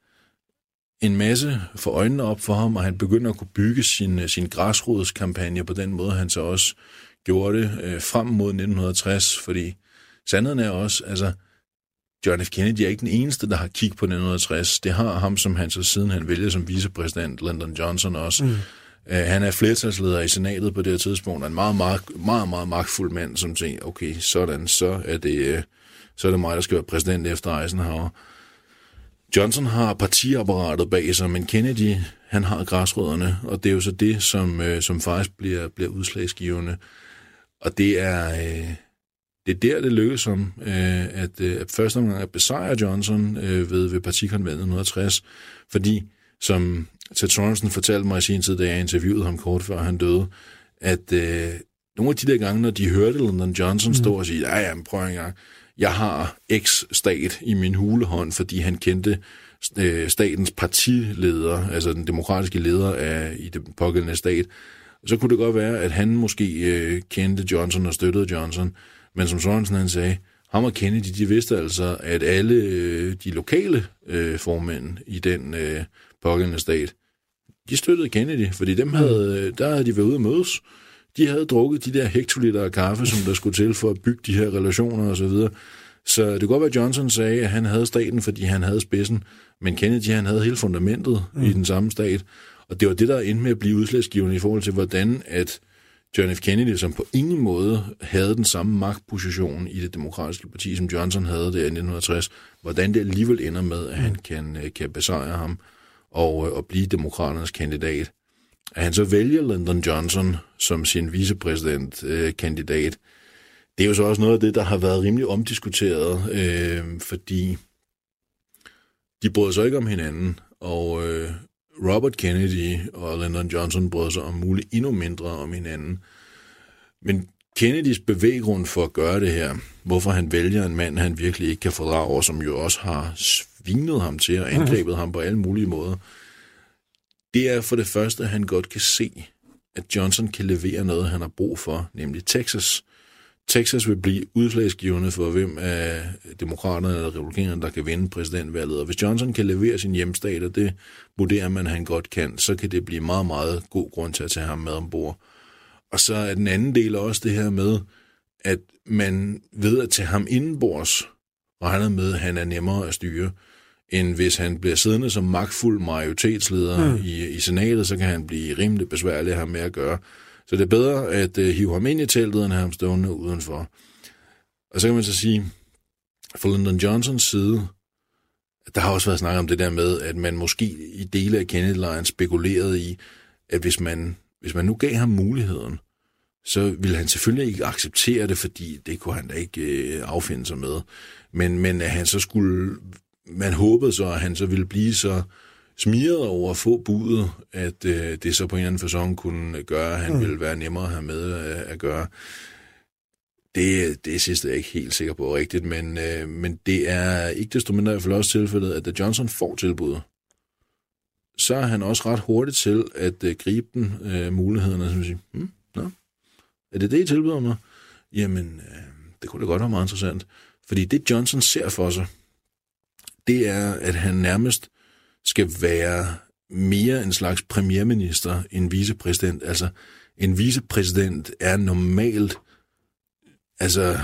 en masse får øjnene op for ham, og han begynder at kunne bygge sin, sin græsrodskampagne på den måde, han så også gjorde det øh, frem mod 1960, fordi sandheden er også, altså, John F. Kennedy er ikke den eneste, der har kigget på 1960. Det har ham, som han så siden han vælger som vicepræsident, Lyndon Johnson også. Mm. Uh, han er flertalsleder i senatet på det her tidspunkt, en meget, meget, meget, meget magtfuld mand, som tænker, okay, sådan, så er det... Uh, så er det mig, der skal være præsident efter Eisenhower. Johnson har partiapparatet bag sig, men Kennedy, han har græsrødderne, og det er jo så det, som, øh, som faktisk bliver, bliver udslagsgivende. Og det er, øh, det er der, det lykkedes om, øh, at, øh, at første omgang at besejre Johnson øh, ved, ved partikonventet 1960, fordi, som Ted Sorensen fortalte mig i sin tid, da jeg interviewede ham kort før han døde, at øh, nogle af de der gange, når de hørte Lyndon Johnson mm. og sige, ja, ja, prøv en gang, jeg har X-stat i min hulehånd, fordi han kendte øh, statens partileder, altså den demokratiske leder af, i den pågældende stat. Så kunne det godt være, at han måske øh, kendte Johnson og støttede Johnson, men som Sorensen han sagde, ham og Kennedy, de vidste altså, at alle øh, de lokale øh, formænd i den øh, pågældende stat, de støttede Kennedy, fordi dem havde, øh, der havde de været ude at mødes de havde drukket de der hektoliter af kaffe, som der skulle til for at bygge de her relationer osv. Så, videre. så det kunne godt være, at Johnson sagde, at han havde staten, fordi han havde spidsen, men Kennedy, han havde hele fundamentet mm. i den samme stat. Og det var det, der endte med at blive udslagsgivende i forhold til, hvordan at John F. Kennedy, som på ingen måde havde den samme magtposition i det demokratiske parti, som Johnson havde der i 1960, hvordan det alligevel ender med, at han kan, øh, kan besejre ham og, øh, og blive demokraternes kandidat. At han så vælger Lyndon Johnson som sin vicepræsidentkandidat, øh, det er jo så også noget af det, der har været rimelig omdiskuteret, øh, fordi de brød sig ikke om hinanden, og øh, Robert Kennedy og Lyndon Johnson brød sig om muligt endnu mindre om hinanden. Men Kennedys bevæggrund for at gøre det her, hvorfor han vælger en mand, han virkelig ikke kan fordrage, og som jo også har svinet ham til og angrebet ham på alle mulige måder, det er for det første, at han godt kan se, at Johnson kan levere noget, han har brug for, nemlig Texas. Texas vil blive udslagsgivende for, hvem af demokraterne eller republikanerne, der kan vinde præsidentvalget. Og hvis Johnson kan levere sin hjemstat, og det vurderer man, at han godt kan, så kan det blive meget, meget god grund til at tage ham med ombord. Og så er den anden del også det her med, at man ved at tage ham indenbords, regner med, at han er nemmere at styre, end hvis han bliver siddende som magtfuld majoritetsleder mm. i, i senatet, så kan han blive rimelig besværlig at have med at gøre. Så det er bedre at øh, hive ham ind i teltet, end have ham stående udenfor. Og så kan man så sige, for Lyndon Johnsons side, der har også været snak om det der med, at man måske i dele af Kennedy-lejren spekulerede i, at hvis man, hvis man nu gav ham muligheden, så ville han selvfølgelig ikke acceptere det, fordi det kunne han da ikke øh, affinde sig med. Men, men at han så skulle, man håbede så, at han så ville blive så smiret over at få budet, at øh, det så på en eller anden fasong kunne gøre, at han mm. ville være nemmere at have med at, at gøre. Det, det sidste er jeg ikke helt sikker på rigtigt, men, øh, men det er ikke desto mindre i hvert fald også tilfældet, at da Johnson får tilbuddet, så er han også ret hurtigt til at øh, gribe den øh, mulighederne, som sige, hm, nå, er det det, I tilbyder mig? Jamen, øh, det kunne da godt være meget interessant. Fordi det Johnson ser for sig, det er, at han nærmest skal være mere en slags premierminister end vicepræsident. Altså, en vicepræsident er normalt altså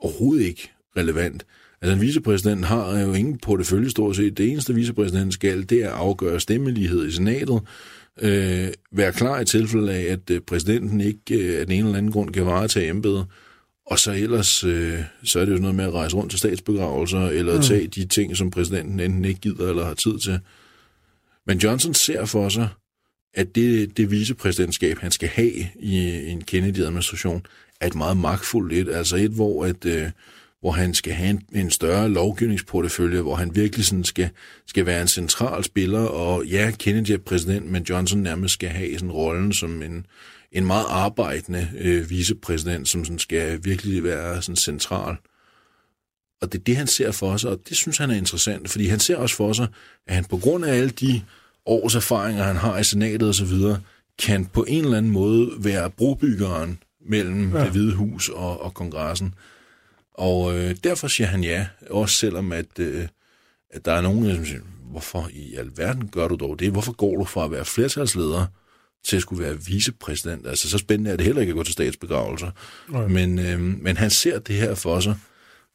overhovedet ikke relevant. Altså en vicepræsident har jo ingen portefølje stort set. Det eneste vicepræsidenten skal, det er at afgøre stemmelighed i senatet, øh, være klar i tilfælde af, at øh, præsidenten ikke øh, af den ene eller anden grund kan varetage embedet, og så ellers, øh, så er det jo noget med at rejse rundt til statsbegravelser, eller mm. tage de ting, som præsidenten enten ikke gider eller har tid til. Men Johnson ser for sig, at det, det vicepræsidentskab, han skal have i, i en Kennedy-administration, er et meget magtfuldt et. Altså et, hvor, at, øh, hvor han skal have en, en større lovgivningsportefølje, hvor han virkelig sådan skal, skal være en central spiller, og ja, Kennedy er præsident, men Johnson nærmest skal have sådan rollen som en, en meget arbejdende øh, vicepræsident, som sådan skal virkelig være sådan central. Og det er det, han ser for sig, og det synes han er interessant, fordi han ser også for sig, at han på grund af alle de års erfaringer, han har i senatet og så videre, kan på en eller anden måde være brobyggeren mellem ja. det hvide hus og, og kongressen. Og øh, derfor siger han ja, også selvom at, øh, at der er nogen, som siger, hvorfor i alverden gør du dog det? Hvorfor går du fra at være flertalsleder til at skulle være vicepræsident. Altså, så spændende er det heller ikke at gå til statsbegravelser. Men, øh, men han ser det her for sig,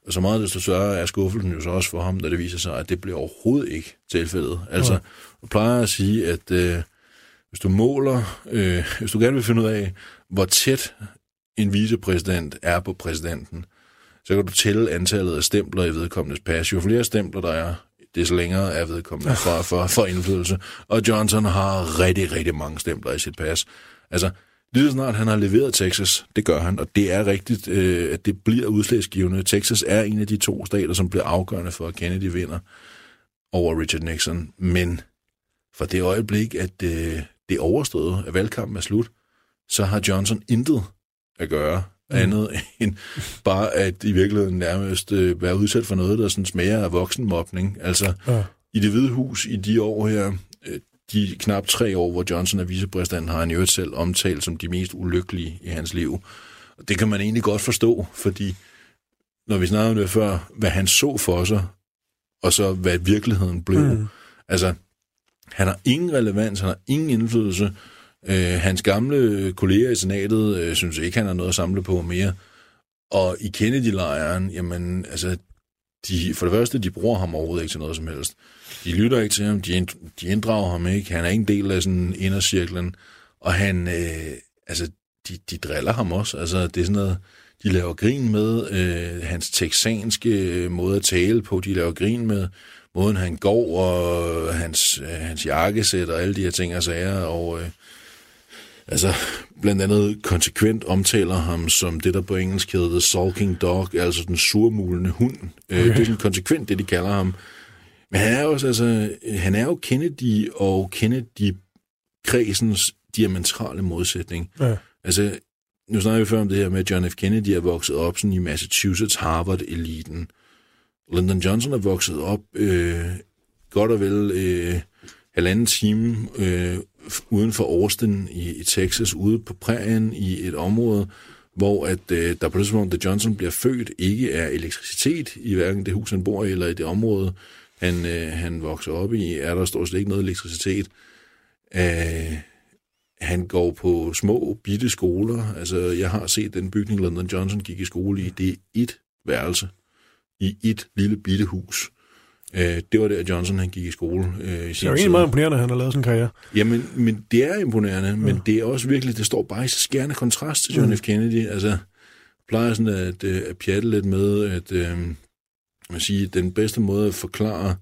og så meget desto større er skuffelsen jo så også for ham, da det viser sig, at det bliver overhovedet ikke tilfældet. Altså, ja. jeg plejer at sige, at øh, hvis du måler, øh, hvis du gerne vil finde ud af, hvor tæt en vicepræsident er på præsidenten, så kan du tælle antallet af stempler i vedkommendes pas. Jo flere stempler der er, des længere er vedkommende for, for, for indflydelse. Og Johnson har rigtig, rigtig mange stempler i sit pas. Altså, lige så snart han har leveret Texas, det gør han, og det er rigtigt, øh, at det bliver udslagsgivende. Texas er en af de to stater, som bliver afgørende for, at Kennedy vinder over Richard Nixon. Men for det øjeblik, at øh, det overstået, at valgkampen er slut, så har Johnson intet at gøre mm. andet end bare at i virkeligheden nærmest øh, være udsat for noget, der sådan smager af voksenmobning. Altså ja. i det hvide hus i de år her, øh, de knap tre år, hvor Johnson er vicepræsident, har han jo selv omtalt som de mest ulykkelige i hans liv. Og det kan man egentlig godt forstå, fordi når vi snakkede om det før, hvad han så for sig, og så hvad virkeligheden blev. Mm. Altså, han har ingen relevans, han har ingen indflydelse, Øh, hans gamle kolleger i senatet øh, synes ikke, han har noget at samle på mere. Og i Kennedy-lejren, jamen, altså, de, for det første, de bruger ham overhovedet ikke til noget som helst. De lytter ikke til ham, de, de inddrager ham ikke, han er ikke en del af sådan indercirklen, og han, øh, altså, de, de driller ham også. Altså, det er sådan noget, de laver grin med øh, hans texanske øh, måde at tale på, de laver grin med måden, han går, og hans, øh, hans jakkesæt og alle de her ting og sager, og øh, altså blandt andet konsekvent omtaler ham som det, der på engelsk hedder the sulking dog, altså den surmulende hund. Okay. Det er sådan konsekvent det, de kalder ham. Men han er også, altså, han er jo Kennedy og Kennedy-kredsens diametrale modsætning. Ja. Altså, nu snakker vi før om det her med, at John F. Kennedy er vokset op sådan i Massachusetts Harvard-eliten. Lyndon Johnson er vokset op øh, godt og vel øh, halvanden time øh, uden for Austin i, i Texas, ude på prærien i et område, hvor at øh, der på det tidspunkt, da Johnson bliver født, ikke er elektricitet i hverken det hus, han bor i, eller i det område, han, øh, han vokser op i, er der stort set ikke noget elektricitet. Øh, han går på små, bitte skoler. Altså, jeg har set den bygning, London Johnson gik i skole i. Det er et værelse i et lille bitte hus. Øh, det var der, Johnson han gik i skole. Øh, i Det er jo tid. egentlig meget imponerende, at han har lavet sådan en karriere. Jamen, men det er imponerende, men det er også virkelig, det står bare i så skærende kontrast til John F. Kennedy. Altså, plejer sådan at, øh, at pjatte lidt med, at øh, man siger, den bedste måde at forklare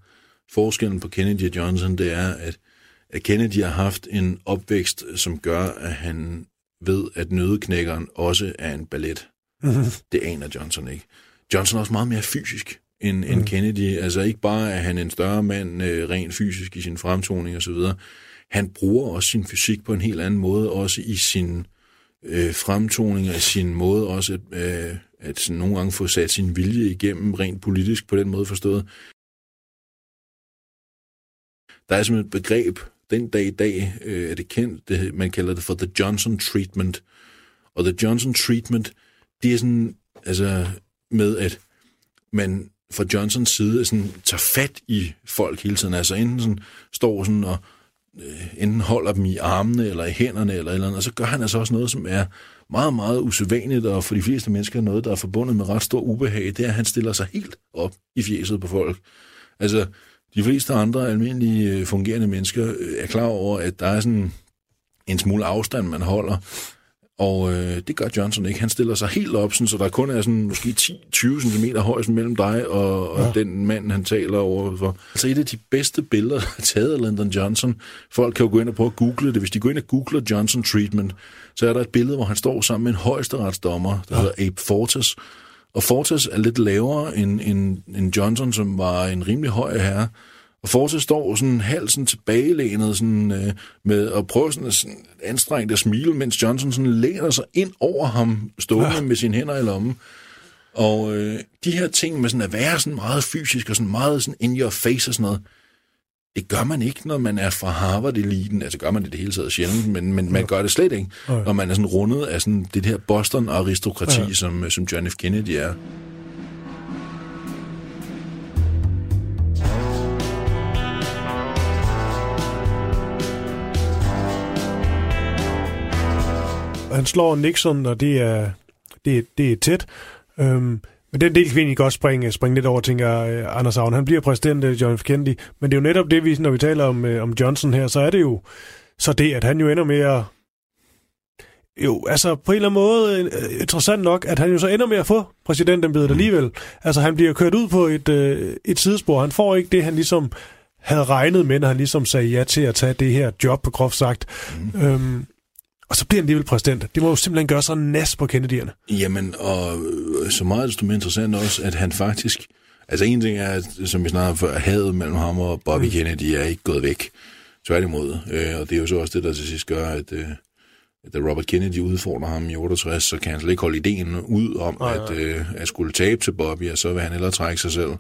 forskellen på Kennedy og Johnson, det er, at, at Kennedy har haft en opvækst, som gør, at han ved, at nødeknækkeren også er en ballet. Det aner Johnson ikke. Johnson er også meget mere fysisk end, end Kennedy. Altså ikke bare er han en større mand øh, rent fysisk i sin fremtoning osv. Han bruger også sin fysik på en helt anden måde, også i sin øh, fremtoning og i sin måde også at, øh, at sådan nogle gange få sat sin vilje igennem rent politisk på den måde forstået. Der er simpelthen et begreb, den dag i dag øh, er det kendt, det, man kalder det for the Johnson Treatment. Og the Johnson Treatment, det er sådan, altså med at man fra Johnsons side sådan, tager fat i folk hele tiden. Altså enten sådan, står sådan og øh, enten holder dem i armene eller i hænderne eller et eller andet, og så gør han altså også noget, som er meget, meget usædvanligt, og for de fleste mennesker noget, der er forbundet med ret stor ubehag, det er, at han stiller sig helt op i fjeset på folk. Altså, de fleste andre almindelige øh, fungerende mennesker øh, er klar over, at der er sådan en smule afstand, man holder, og øh, det gør Johnson ikke. Han stiller sig helt op, sådan, så der kun er sådan måske 10-20 cm højst mellem dig og, og ja. den mand, han taler over for. Altså et af de bedste billeder, der er taget af Lyndon Johnson. Folk kan jo gå ind og prøve at google det. Hvis de går ind og googler Johnson Treatment, så er der et billede, hvor han står sammen med en højesteretsdommer, der ja. hedder Abe Fortas. Og Fortas er lidt lavere end, end, end Johnson, som var en rimelig høj herre. Og Forte står sådan halsen tilbagelænet sådan, øh, med at prøve sådan, sådan anstrengt at smile, mens Johnson sådan læner sig ind over ham, stående ja. med sine hænder i lommen. Og øh, de her ting med sådan at være sådan meget fysisk og sådan meget sådan in your face og sådan noget, det gør man ikke, når man er fra Harvard-eliten. Altså gør man det det hele taget sjældent, men, men man gør det slet ikke, når man er sådan rundet af sådan det her Boston-aristokrati, ja. som, som John F. Kennedy er. Han slår Nixon, og det er, det, er- det er tæt. Øhm, men den del kan vi egentlig godt springe, springe lidt over, tænker øh, Anders Agn. Han bliver præsident, øh, John F. Kennedy. Men det er jo netop det, vi, når vi taler om, øh, om Johnson her, så er det jo så det, at han jo ender med at... Jo, altså på en eller anden måde interessant nok, at han jo så ender med at få præsidentembedet alligevel. Altså han bliver kørt ud på et, øh, et sidespor. Han får ikke det, han ligesom havde regnet med, når han ligesom sagde ja til at tage det her job, på groft sagt. Mm. Øhm, og så bliver han alligevel præsident. Det må jo simpelthen gøre sig nas på Kennedy'erne. Jamen, og øh, så meget desto mere interessant også, at han faktisk... Altså en ting er, som vi snakkede før, hadet mellem ham og Bobby mm. Kennedy er ikke gået væk. Tværtimod. Øh, og det er jo så også det, der til sidst gør, at, øh, at da Robert Kennedy udfordrer ham i 68, så kan han slet ikke holde ideen ud om, Nej, at, øh, at skulle tabe til Bobby, og så vil han hellere trække sig selv.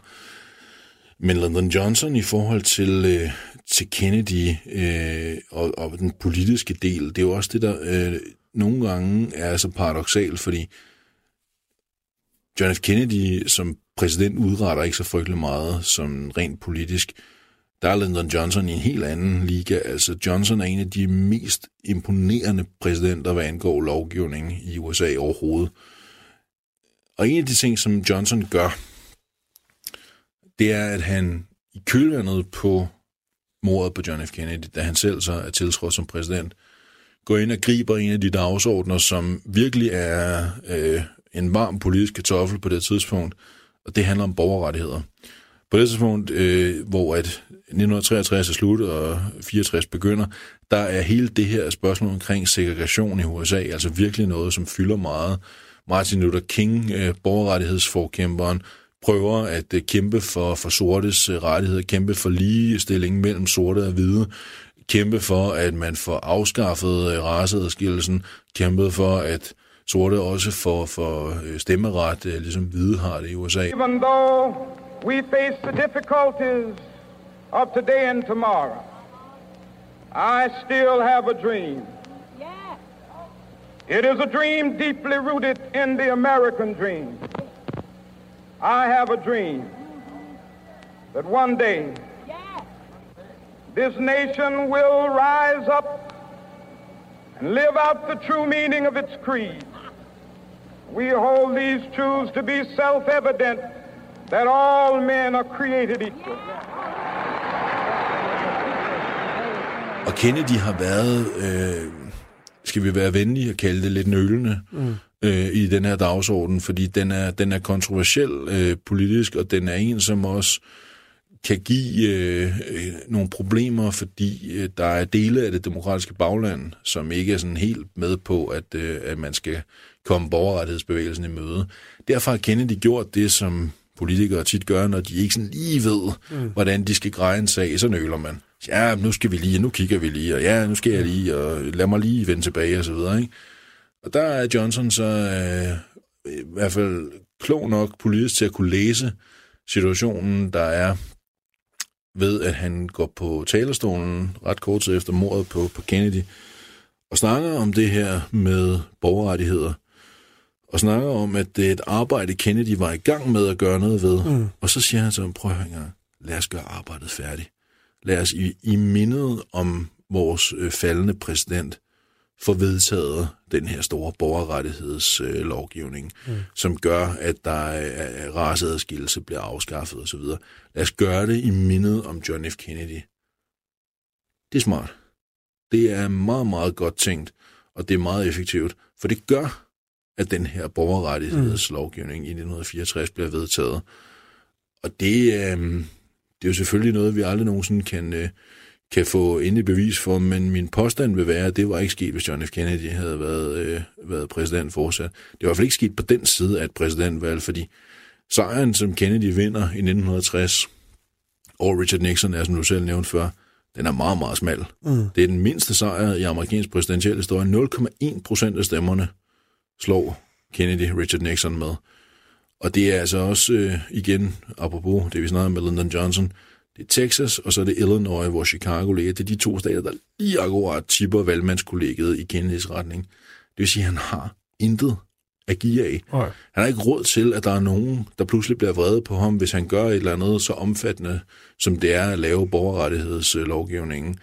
Men Lyndon Johnson i forhold til, øh, til Kennedy øh, og, og den politiske del, det er jo også det, der øh, nogle gange er så paradoxalt, fordi John F. Kennedy som præsident udretter ikke så frygtelig meget som rent politisk. Der er Lyndon Johnson i en helt anden liga. Altså Johnson er en af de mest imponerende præsidenter, hvad angår lovgivning i USA overhovedet. Og en af de ting, som Johnson gør, det er, at han i kølvandet på mordet på John F. Kennedy, da han selv så er tiltrådt som præsident, går ind og griber en af de dagsordner, som virkelig er øh, en varm politisk kartoffel på det tidspunkt, og det handler om borgerrettigheder. På det tidspunkt, øh, hvor at 1963 er slut og 64 begynder, der er hele det her spørgsmål omkring segregation i USA, altså virkelig noget, som fylder meget. Martin Luther King, øh, borgerrettighedsforkæmperen, prøver at øh, kæmpe for, for sortes øh, rettigheder, kæmpe for ligestilling mellem sorte og hvide, kæmpe for, at man får afskaffet øh, raceadskillelsen, kæmpe for, at sorte også får, får øh, stemmeret, ligesom hvide har det i USA. Even though we face the difficulties of today and tomorrow, I still have a dream. It is a dream deeply rooted in the American dream. I have a dream that one day this nation will rise up and live out the true meaning of its creed. We hold these truths to be self-evident that all men are created equal. Og Kennedy har været, øh, skal vi være venlige og kalde det lidt nølende mm. Øh, i den her dagsorden, fordi den er, den er kontroversiel øh, politisk, og den er en, som også kan give øh, øh, nogle problemer, fordi øh, der er dele af det demokratiske bagland, som ikke er sådan helt med på, at, øh, at man skal komme borgerrettighedsbevægelsen i møde. Derfor har Kennedy gjort det, som politikere tit gør, når de ikke sådan lige ved, mm. hvordan de skal greje en sag, så nøler man. Ja, nu skal vi lige, nu kigger vi lige, og ja, nu skal jeg lige, og lad mig lige vende tilbage, og så videre, ikke? Og der er Johnson så øh, i hvert fald klog nok politisk til at kunne læse situationen, der er ved, at han går på talerstolen ret kort tid efter mordet på, på Kennedy, og snakker om det her med borgerrettigheder, og snakker om, at det er et arbejde, Kennedy var i gang med at gøre noget ved. Mm. Og så siger han så, prøv at høre lad os gøre arbejdet færdigt. Lad os i, i mindet om vores øh, faldende præsident få vedtaget den her store borgerrettighedslovgivning, øh, mm. som gør, at der er raceadskillelse bliver afskaffet osv. Lad os gøre det i mindet om John F. Kennedy. Det er smart. Det er meget, meget godt tænkt, og det er meget effektivt, for det gør, at den her borgerrettighedslovgivning mm. i 1964 bliver vedtaget. Og det, øh, det er jo selvfølgelig noget, vi aldrig nogensinde kan, øh, kan få endelig bevis for, men min påstand vil være, at det var ikke sket, hvis John F. Kennedy havde været, øh, været præsident fortsat. Det var i hvert fald ikke sket på den side af et præsidentvalg, fordi sejren, som Kennedy vinder i 1960, og Richard Nixon er, som du selv nævnte før, den er meget, meget smal. Mm. Det er den mindste sejr i amerikansk præsidentiel historie. 0,1 procent af stemmerne slår Kennedy Richard Nixon med. Og det er altså også, øh, igen, apropos det vi snakker med Lyndon Johnson, det er Texas, og så er det Illinois, hvor Chicago ligger. Det er de to stater, der lige akkurat tipper valgmandskollegiet i Kennedys retning. Det vil sige, at han har intet at give af. Okay. Han har ikke råd til, at der er nogen, der pludselig bliver vrede på ham, hvis han gør et eller andet så omfattende, som det er at lave borgerrettighedslovgivningen.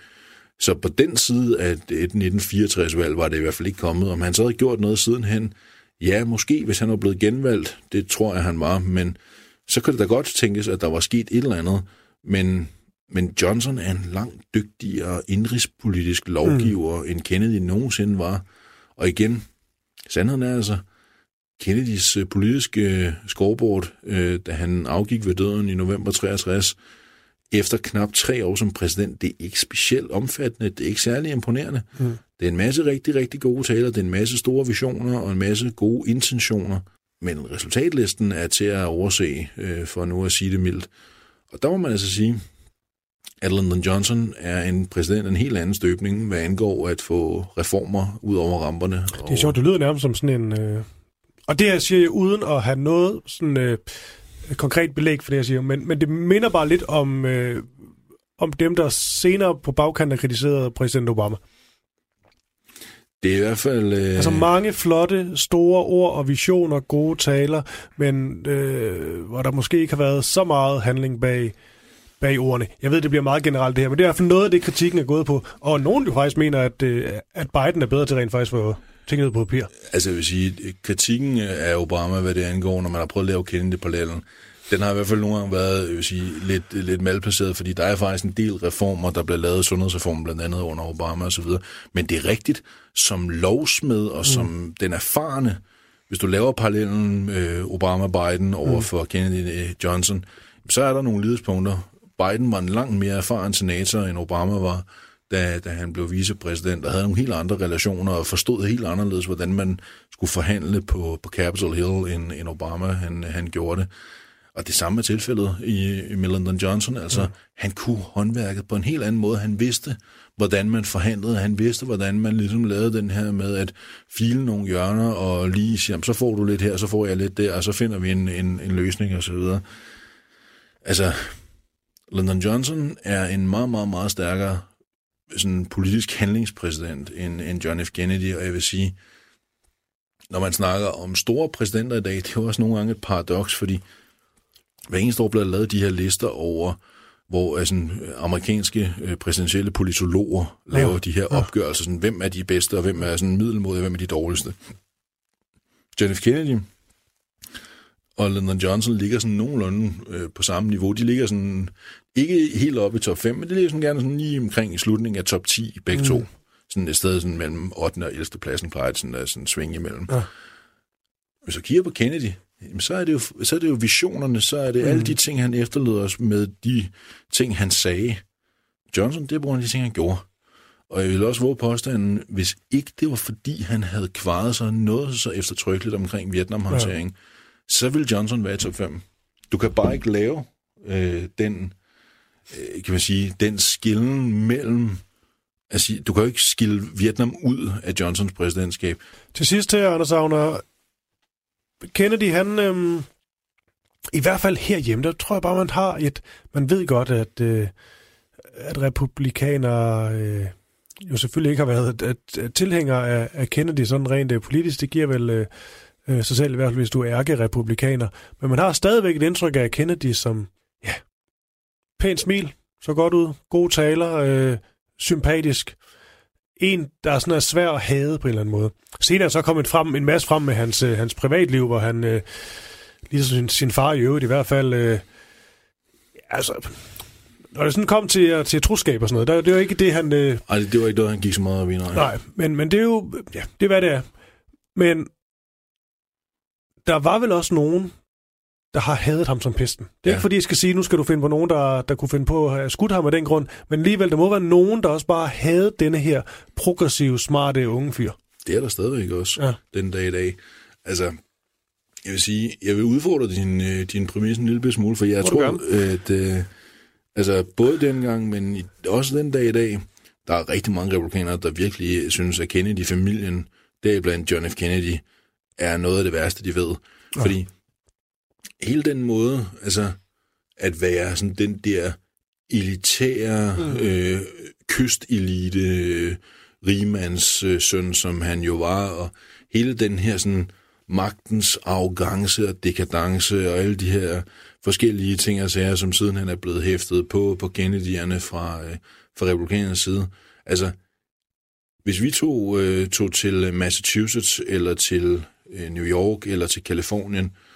Så på den side af et 1964-valg var det i hvert fald ikke kommet. Om han så havde gjort noget sidenhen, ja, måske, hvis han var blevet genvalgt, det tror jeg, han var, men så kan det da godt tænkes, at der var sket et eller andet. Men, men Johnson er en langt dygtigere indrigspolitisk lovgiver, mm. end Kennedy nogensinde var. Og igen, sandheden er altså, Kennedys øh, politiske øh, scoreboard, øh, da han afgik ved døden i november 63, efter knap tre år som præsident, det er ikke specielt omfattende, det er ikke særlig imponerende. Mm. Det er en masse rigtig, rigtig gode taler, det er en masse store visioner og en masse gode intentioner, men resultatlisten er til at overse, øh, for nu at sige det mildt. Og der må man altså sige, at Lyndon Johnson er en præsident af en helt anden støbning, hvad angår at få reformer ud over ramperne. Det er sjovt, det lyder nærmest som sådan en... Øh... Og det her siger jeg uden at have noget sådan... Øh konkret belæg for det, jeg siger, men, men det minder bare lidt om, øh, om dem, der senere på bagkanten kritiserede præsident Obama. Det er i hvert fald... Øh... Altså mange flotte, store ord og visioner, gode taler, men øh, hvor der måske ikke har været så meget handling bag, bag ordene. Jeg ved, det bliver meget generelt det her, men det er i hvert fald noget af det, kritikken er gået på. Og nogen jo faktisk mener, at, øh, at Biden er bedre til rent faktisk for tingene på papir. Altså jeg vil sige, kritikken af Obama, hvad det angår, når man har prøvet at lave Kennedy på lallen, den har i hvert fald nogle gange været jeg vil sige, lidt, lidt malplaceret, fordi der er faktisk en del reformer, der bliver lavet, sundhedsreformer blandt andet under Obama osv. Men det er rigtigt, som lovsmed og som mm. den erfarne, hvis du laver parallellen øh, Obama-Biden over mm. for Kennedy-Johnson, så er der nogle lidspunkter. Biden var en langt mere erfaren senator, end Obama var, da, da han blev vicepræsident, og havde nogle helt andre relationer, og forstod helt anderledes, hvordan man skulle forhandle på, på Capitol Hill, end, end Obama han, han gjorde det. Og det samme er tilfældet i, i Lyndon Johnson. Altså, ja. han kunne håndværket på en helt anden måde. Han vidste, hvordan man forhandlede. Han vidste, hvordan man ligesom lavede den her med at file nogle hjørner og lige sige, så får du lidt her, så får jeg lidt der, og så finder vi en, en, en løsning og så videre. Altså, Lyndon Johnson er en meget, meget, meget stærkere sådan politisk handlingspræsident end, end John F. Kennedy, og jeg vil sige, når man snakker om store præsidenter i dag, det er jo også nogle gange et paradoks, fordi hver eneste år bliver lavet de her lister over, hvor altså, amerikanske øh, præsidentielle politologer laver ja. de her opgørelser, sådan, hvem er de bedste, og hvem er sådan middelmodige, og hvem er de dårligste. John F. Kennedy og Lyndon Johnson ligger sådan nogenlunde øh, på samme niveau. De ligger sådan, ikke helt oppe i top 5, men de ligger sådan gerne sådan lige omkring i slutningen af top 10 begge mm. to. Sådan et sted sådan mellem 8. og 11. pladsen plejer sådan at sådan svinge imellem. Ja. Hvis du kigger på Kennedy, så er, det jo, så er det jo visionerne, så er det mm. alle de ting, han efterlod os med de ting, han sagde. Johnson, det er på de ting, han gjorde. Og jeg vil også våge påstanden, hvis ikke det var fordi, han havde kvaret sig noget så eftertrykkeligt omkring Vietnam-håndtering, ja. så vil Johnson være i top 5. Du kan bare ikke lave øh, den, øh, kan man sige, den skillen mellem Altså, du kan jo ikke skille Vietnam ud af Johnsons præsidentskab. Til sidst her, Anders Agner, Kennedy, han... Øhm, I hvert fald herhjemme, der tror jeg bare, man har et... Man ved godt, at, øh, at republikanere øh, jo selvfølgelig ikke har været at, at tilhængere af, af Kennedy sådan rent øh, politisk. Det giver vel øh, øh, sig selv, i hvert fald hvis du er ærke-republikaner. Men man har stadigvæk et indtryk af Kennedy som, ja, pænt smil, så godt ud, gode taler, øh, sympatisk en, der er sådan er svær at hade på en eller anden måde. Senere så kommet frem, en masse frem med hans, øh, hans privatliv, hvor han, øh, ligesom sin, sin far i øvrigt i hvert fald, øh, altså, når det sådan kom til, til troskab og sådan noget, der, det var ikke det, han... Øh, Ej, det var ikke det, han gik så meget op i, nej. Nej, men, men det er jo, ja, det er hvad det er. Men der var vel også nogen, der har hadet ham som pesten. Det er ja. ikke fordi, jeg skal sige, nu skal du finde på nogen, der, der kunne finde på at have skudt ham af den grund, men alligevel, der må være nogen, der også bare havde denne her progressive, smarte unge fyr. Det er der stadigvæk også, ja. den dag i dag. Altså, jeg vil sige, jeg vil udfordre din, øh, din præmis en lille smule, for jeg Må tror, at øh, altså, både dengang, men også den dag i dag, der er rigtig mange republikanere, der virkelig synes, at Kennedy-familien, deriblandt John F. Kennedy, er noget af det værste, de ved. Ja. Fordi hele den måde, altså at være sådan den der elitære mm. øh, kystelite øh, rimands øh, søn, som han jo var, og hele den her sådan magtens arrogance og dekadence og alle de her forskellige ting og sager, som siden han er blevet hæftet på, på Kennedy'erne fra, øh, fra republikanernes side. Altså, hvis vi tog, øh, tog til Massachusetts, eller til øh, New York, eller til Kalifornien, Øh,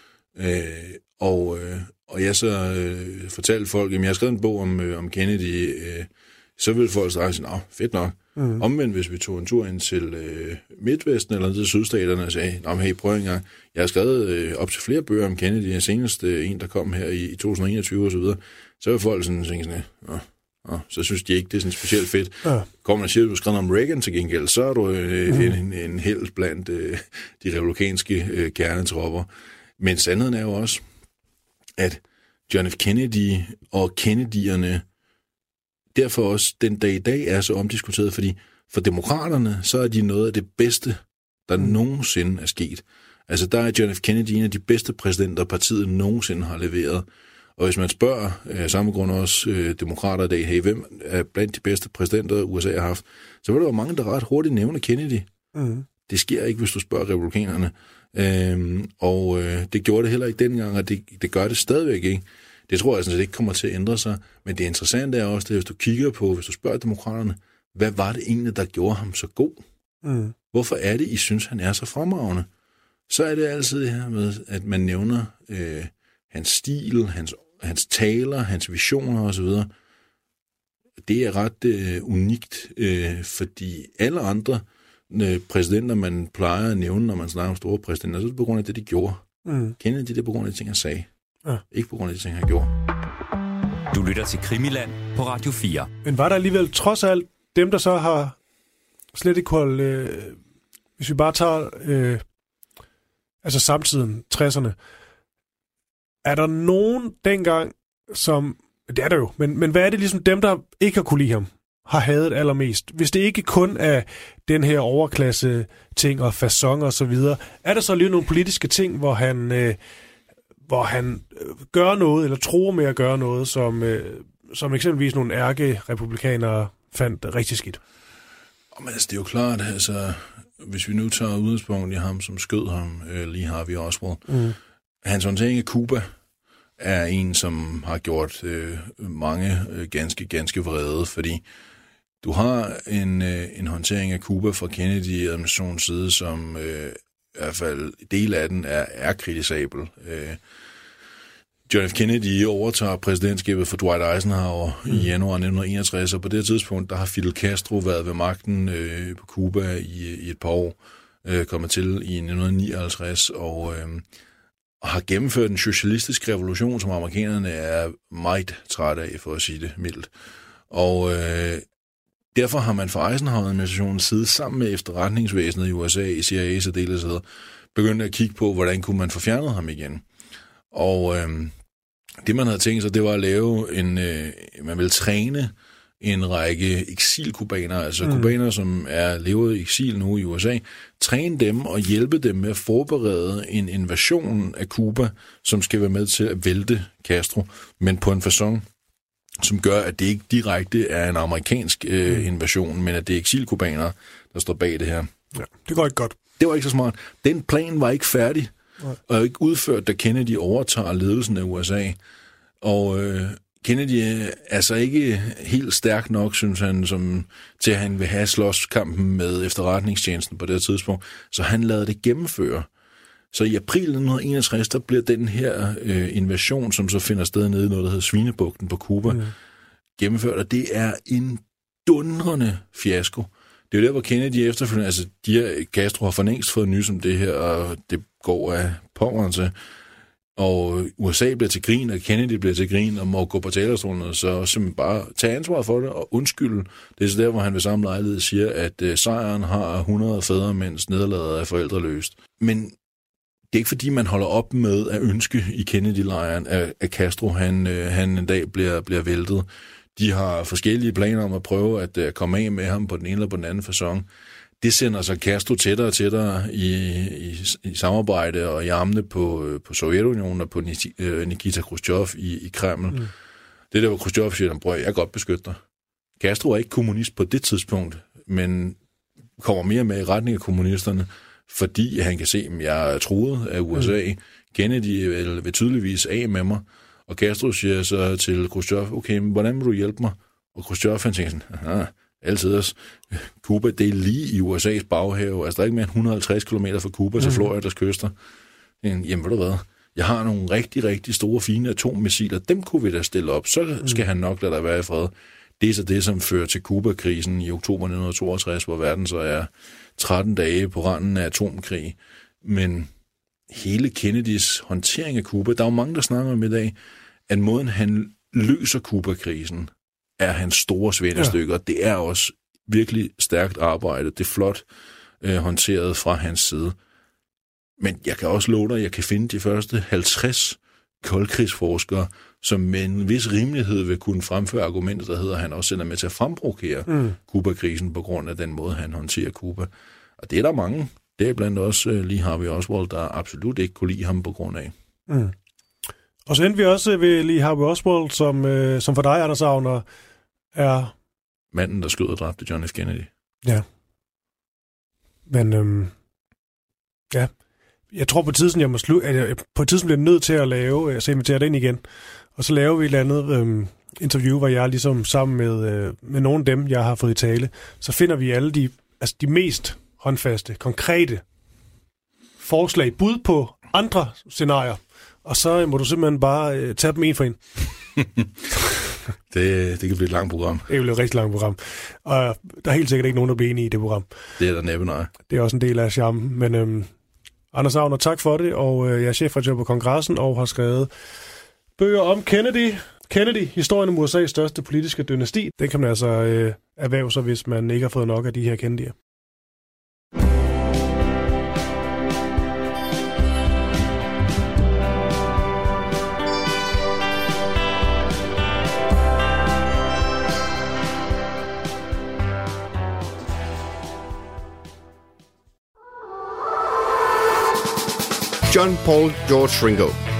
og, øh, og jeg så øh, fortalte folk, at jeg har skrevet en bog om, øh, om Kennedy, øh, så ville folk straks sige, fedt nok. Mm. Omvendt, hvis vi tog en tur ind til øh, Midtvesten eller til sydstaterne og sagde, Nå, hey, prøv en gang, jeg har skrevet øh, op til flere bøger om Kennedy, den seneste øh, en, der kom her i, i 2021 og så videre, så vil folk sådan tænke sådan, Nå, Nå, så synes de ikke, det er sådan specielt fedt. Ja. Kommer man og siger, at du skrevet om Reagan til gengæld, så er du øh, mm. en, en, en held blandt øh, de republikanske øh, kernetropper. Men sandheden er jo også, at John F. Kennedy og Kennedy'erne derfor også den dag i dag er så omdiskuteret, fordi for demokraterne, så er de noget af det bedste, der mm. nogensinde er sket. Altså, der er John F. Kennedy en af de bedste præsidenter, partiet nogensinde har leveret. Og hvis man spørger, af samme grund også øh, demokrater i dag, hey, hvem er blandt de bedste præsidenter, USA har haft, så vil der jo mange, der ret hurtigt nævner Kennedy. Mm. Det sker ikke, hvis du spørger republikanerne. Øhm, og øh, det gjorde det heller ikke dengang, og det, det gør det stadigvæk ikke. Det tror jeg sådan set ikke kommer til at ændre sig. Men det interessante er også, at hvis du kigger på, hvis du spørger demokraterne, hvad var det egentlig, der gjorde ham så god? Mm. Hvorfor er det, I synes, han er så fremragende? Så er det altid det her med, at man nævner øh, hans stil, hans, hans taler, hans visioner osv., det er ret øh, unikt, øh, fordi alle andre præsidenter, man plejer at nævne, når man snakker om store præsidenter, så er det på grund af det, de gjorde. Mm. Kennedy, det er på grund af de ting, han sagde. Ja. Ikke på grund af de ting, han gjorde. Du lytter til Krimiland på Radio 4. Men var der alligevel trods alt dem, der så har slet ikke holdt... Øh, hvis vi bare tager... Øh, altså samtiden, 60'erne. Er der nogen dengang, som... Det er der jo, men, men hvad er det ligesom dem, der ikke har kunne lide ham, har hadet allermest? Hvis det ikke kun er den her overklasse ting og fasong og så videre, er der så lige nogle politiske ting, hvor han... Øh, hvor han øh, gør noget, eller tror med at gøre noget, som, øh, som eksempelvis nogle ærke-republikanere fandt rigtig skidt. Men altså, det er jo klart, altså, hvis vi nu tager udgangspunkt i ham, som skød ham, øh, lige Harvey Oswald, mm. hans håndtering af Cuba er en, som har gjort øh, mange øh, ganske, ganske vrede, fordi du har en, øh, en håndtering af Cuba fra Kennedy-administrationens side, som øh, i hvert fald del af den er, er kritisabel. Øh, John F. Kennedy overtager præsidentskabet for Dwight Eisenhower mm. i januar 1961, og på det tidspunkt, der har Fidel Castro været ved magten øh, på Cuba i, i et par år, øh, kommet til i 1959, og, øh, og har gennemført en socialistisk revolution, som amerikanerne er meget trætte af, for at sige det mildt. Og øh, derfor har man fra Eisenhower-administrationens side, sammen med efterretningsvæsenet i USA, i CIA så del begyndt at kigge på, hvordan kunne man få fjernet ham igen. Og øh, det, man havde tænkt sig, det var at lave en... Øh, man vil træne en række eksilkubanere, altså mm. kubanere, som er levet i eksil nu i USA, træne dem og hjælpe dem med at forberede en invasion af Cuba, som skal være med til at vælte Castro, men på en façon, som gør, at det ikke direkte er en amerikansk øh, mm. invasion, men at det er eksilkubanere, der står bag det her. Ja, det går ikke godt. Det var ikke så smart. Den plan var ikke færdig, Nej. og ikke udført, da Kennedy overtager ledelsen af USA. Og øh, Kennedy er altså ikke helt stærk nok, synes han, som, til at han vil have slåskampen med efterretningstjenesten på det tidspunkt. Så han lader det gennemføre. Så i april 1961, der bliver den her øh, invasion, som så finder sted nede i noget, der hedder Svinebugten på Cuba, mm. gennemført, og det er en dundrende fiasko. Det er jo der, hvor Kennedy efterfølgende, altså de her, Castro har for længst fået nys om det her, og det går af pommeren til. Og USA bliver til grin, og Kennedy bliver til grin, og må gå på talerstolen, og så simpelthen bare tage ansvar for det og undskylde. Det er så der, hvor han ved samme lejlighed siger, at uh, sejren har 100 fædre, mens nederlaget er forældreløst. Men det er ikke fordi, man holder op med at ønske i Kennedy-lejren, at, at Castro han, uh, han en dag bliver, bliver væltet. De har forskellige planer om at prøve at uh, komme af med ham på den ene eller på den anden façon det sender så Castro tættere og tættere i, i, i samarbejde og i armene på, øh, på Sovjetunionen og på øh, Nikita Khrushchev i, i Kreml. Mm. Det der, hvor Khrushchev siger, prøv, jeg kan godt beskytte dig. Castro er ikke kommunist på det tidspunkt, men kommer mere med i retning af kommunisterne, fordi han kan se, at jeg er truet af USA. Mm. Kennedy vil, vil tydeligvis af med mig, og Castro siger så til Khrushchev, okay, men hvordan vil du hjælpe mig? Og Khrushchev han tænker sådan, altid også. Cuba, det er lige i USA's baghave. Altså, der er ikke mere end 150 km fra Cuba til mhm. Floridas kyster. Jamen, ved du hvad? Jeg har nogle rigtig, rigtig store, fine atommissiler. Dem kunne vi da stille op. Så mhm. skal han nok lade der være i fred. Det er så det, som fører til Kuba-krisen i oktober 1962, hvor verden så er 13 dage på randen af atomkrig. Men hele Kennedys håndtering af Kuba, der er jo mange, der snakker om i dag, at måden han løser Kuba-krisen, er hans store svendestykker. Ja. Det er også virkelig stærkt arbejde. Det er flot øh, håndteret fra hans side. Men jeg kan også love dig, at jeg kan finde de første 50 koldkrigsforskere, som med en vis rimelighed vil kunne fremføre argumentet, der hedder, at han også sender med til at fremprovokere mm. Kuba-krisen på grund af den måde, han håndterer Kuba. Og det er der mange. Det er blandt også uh, lige Harvey Oswald, der absolut ikke kunne lide ham på grund af. Mm. Og så endte vi også ved lige Harvey Oswald, som, øh, som for dig, Anders Agner, er... Manden, der skød og dræbte John F. Kennedy. Ja. Men, øhm, ja. Jeg tror på tiden, jeg må slu- at jeg på tidspunkt bliver nødt til at lave, øh, så inviterer det ind igen, og så laver vi et eller andet øhm, interview, hvor jeg ligesom sammen med, øh, med nogle af dem, jeg har fået i tale, så finder vi alle de, altså de mest håndfaste, konkrete forslag, bud på andre scenarier, og så må du simpelthen bare øh, tage dem en for en. det, det kan blive et langt program. Det kan blive et rigtig langt program. Og der er helt sikkert ikke nogen, der bliver enige i det program. Det er der næppe nej. Det er også en del af charmen. Men øhm, Anders Agner, tak for det. Og øh, jeg er chefredaktør på kongressen og har skrevet bøger om Kennedy. Kennedy, historien om USA's største politiske dynasti, den kan man altså øh, erhverve sig, hvis man ikke har fået nok af de her Kennedy'er. John Paul George Ringo.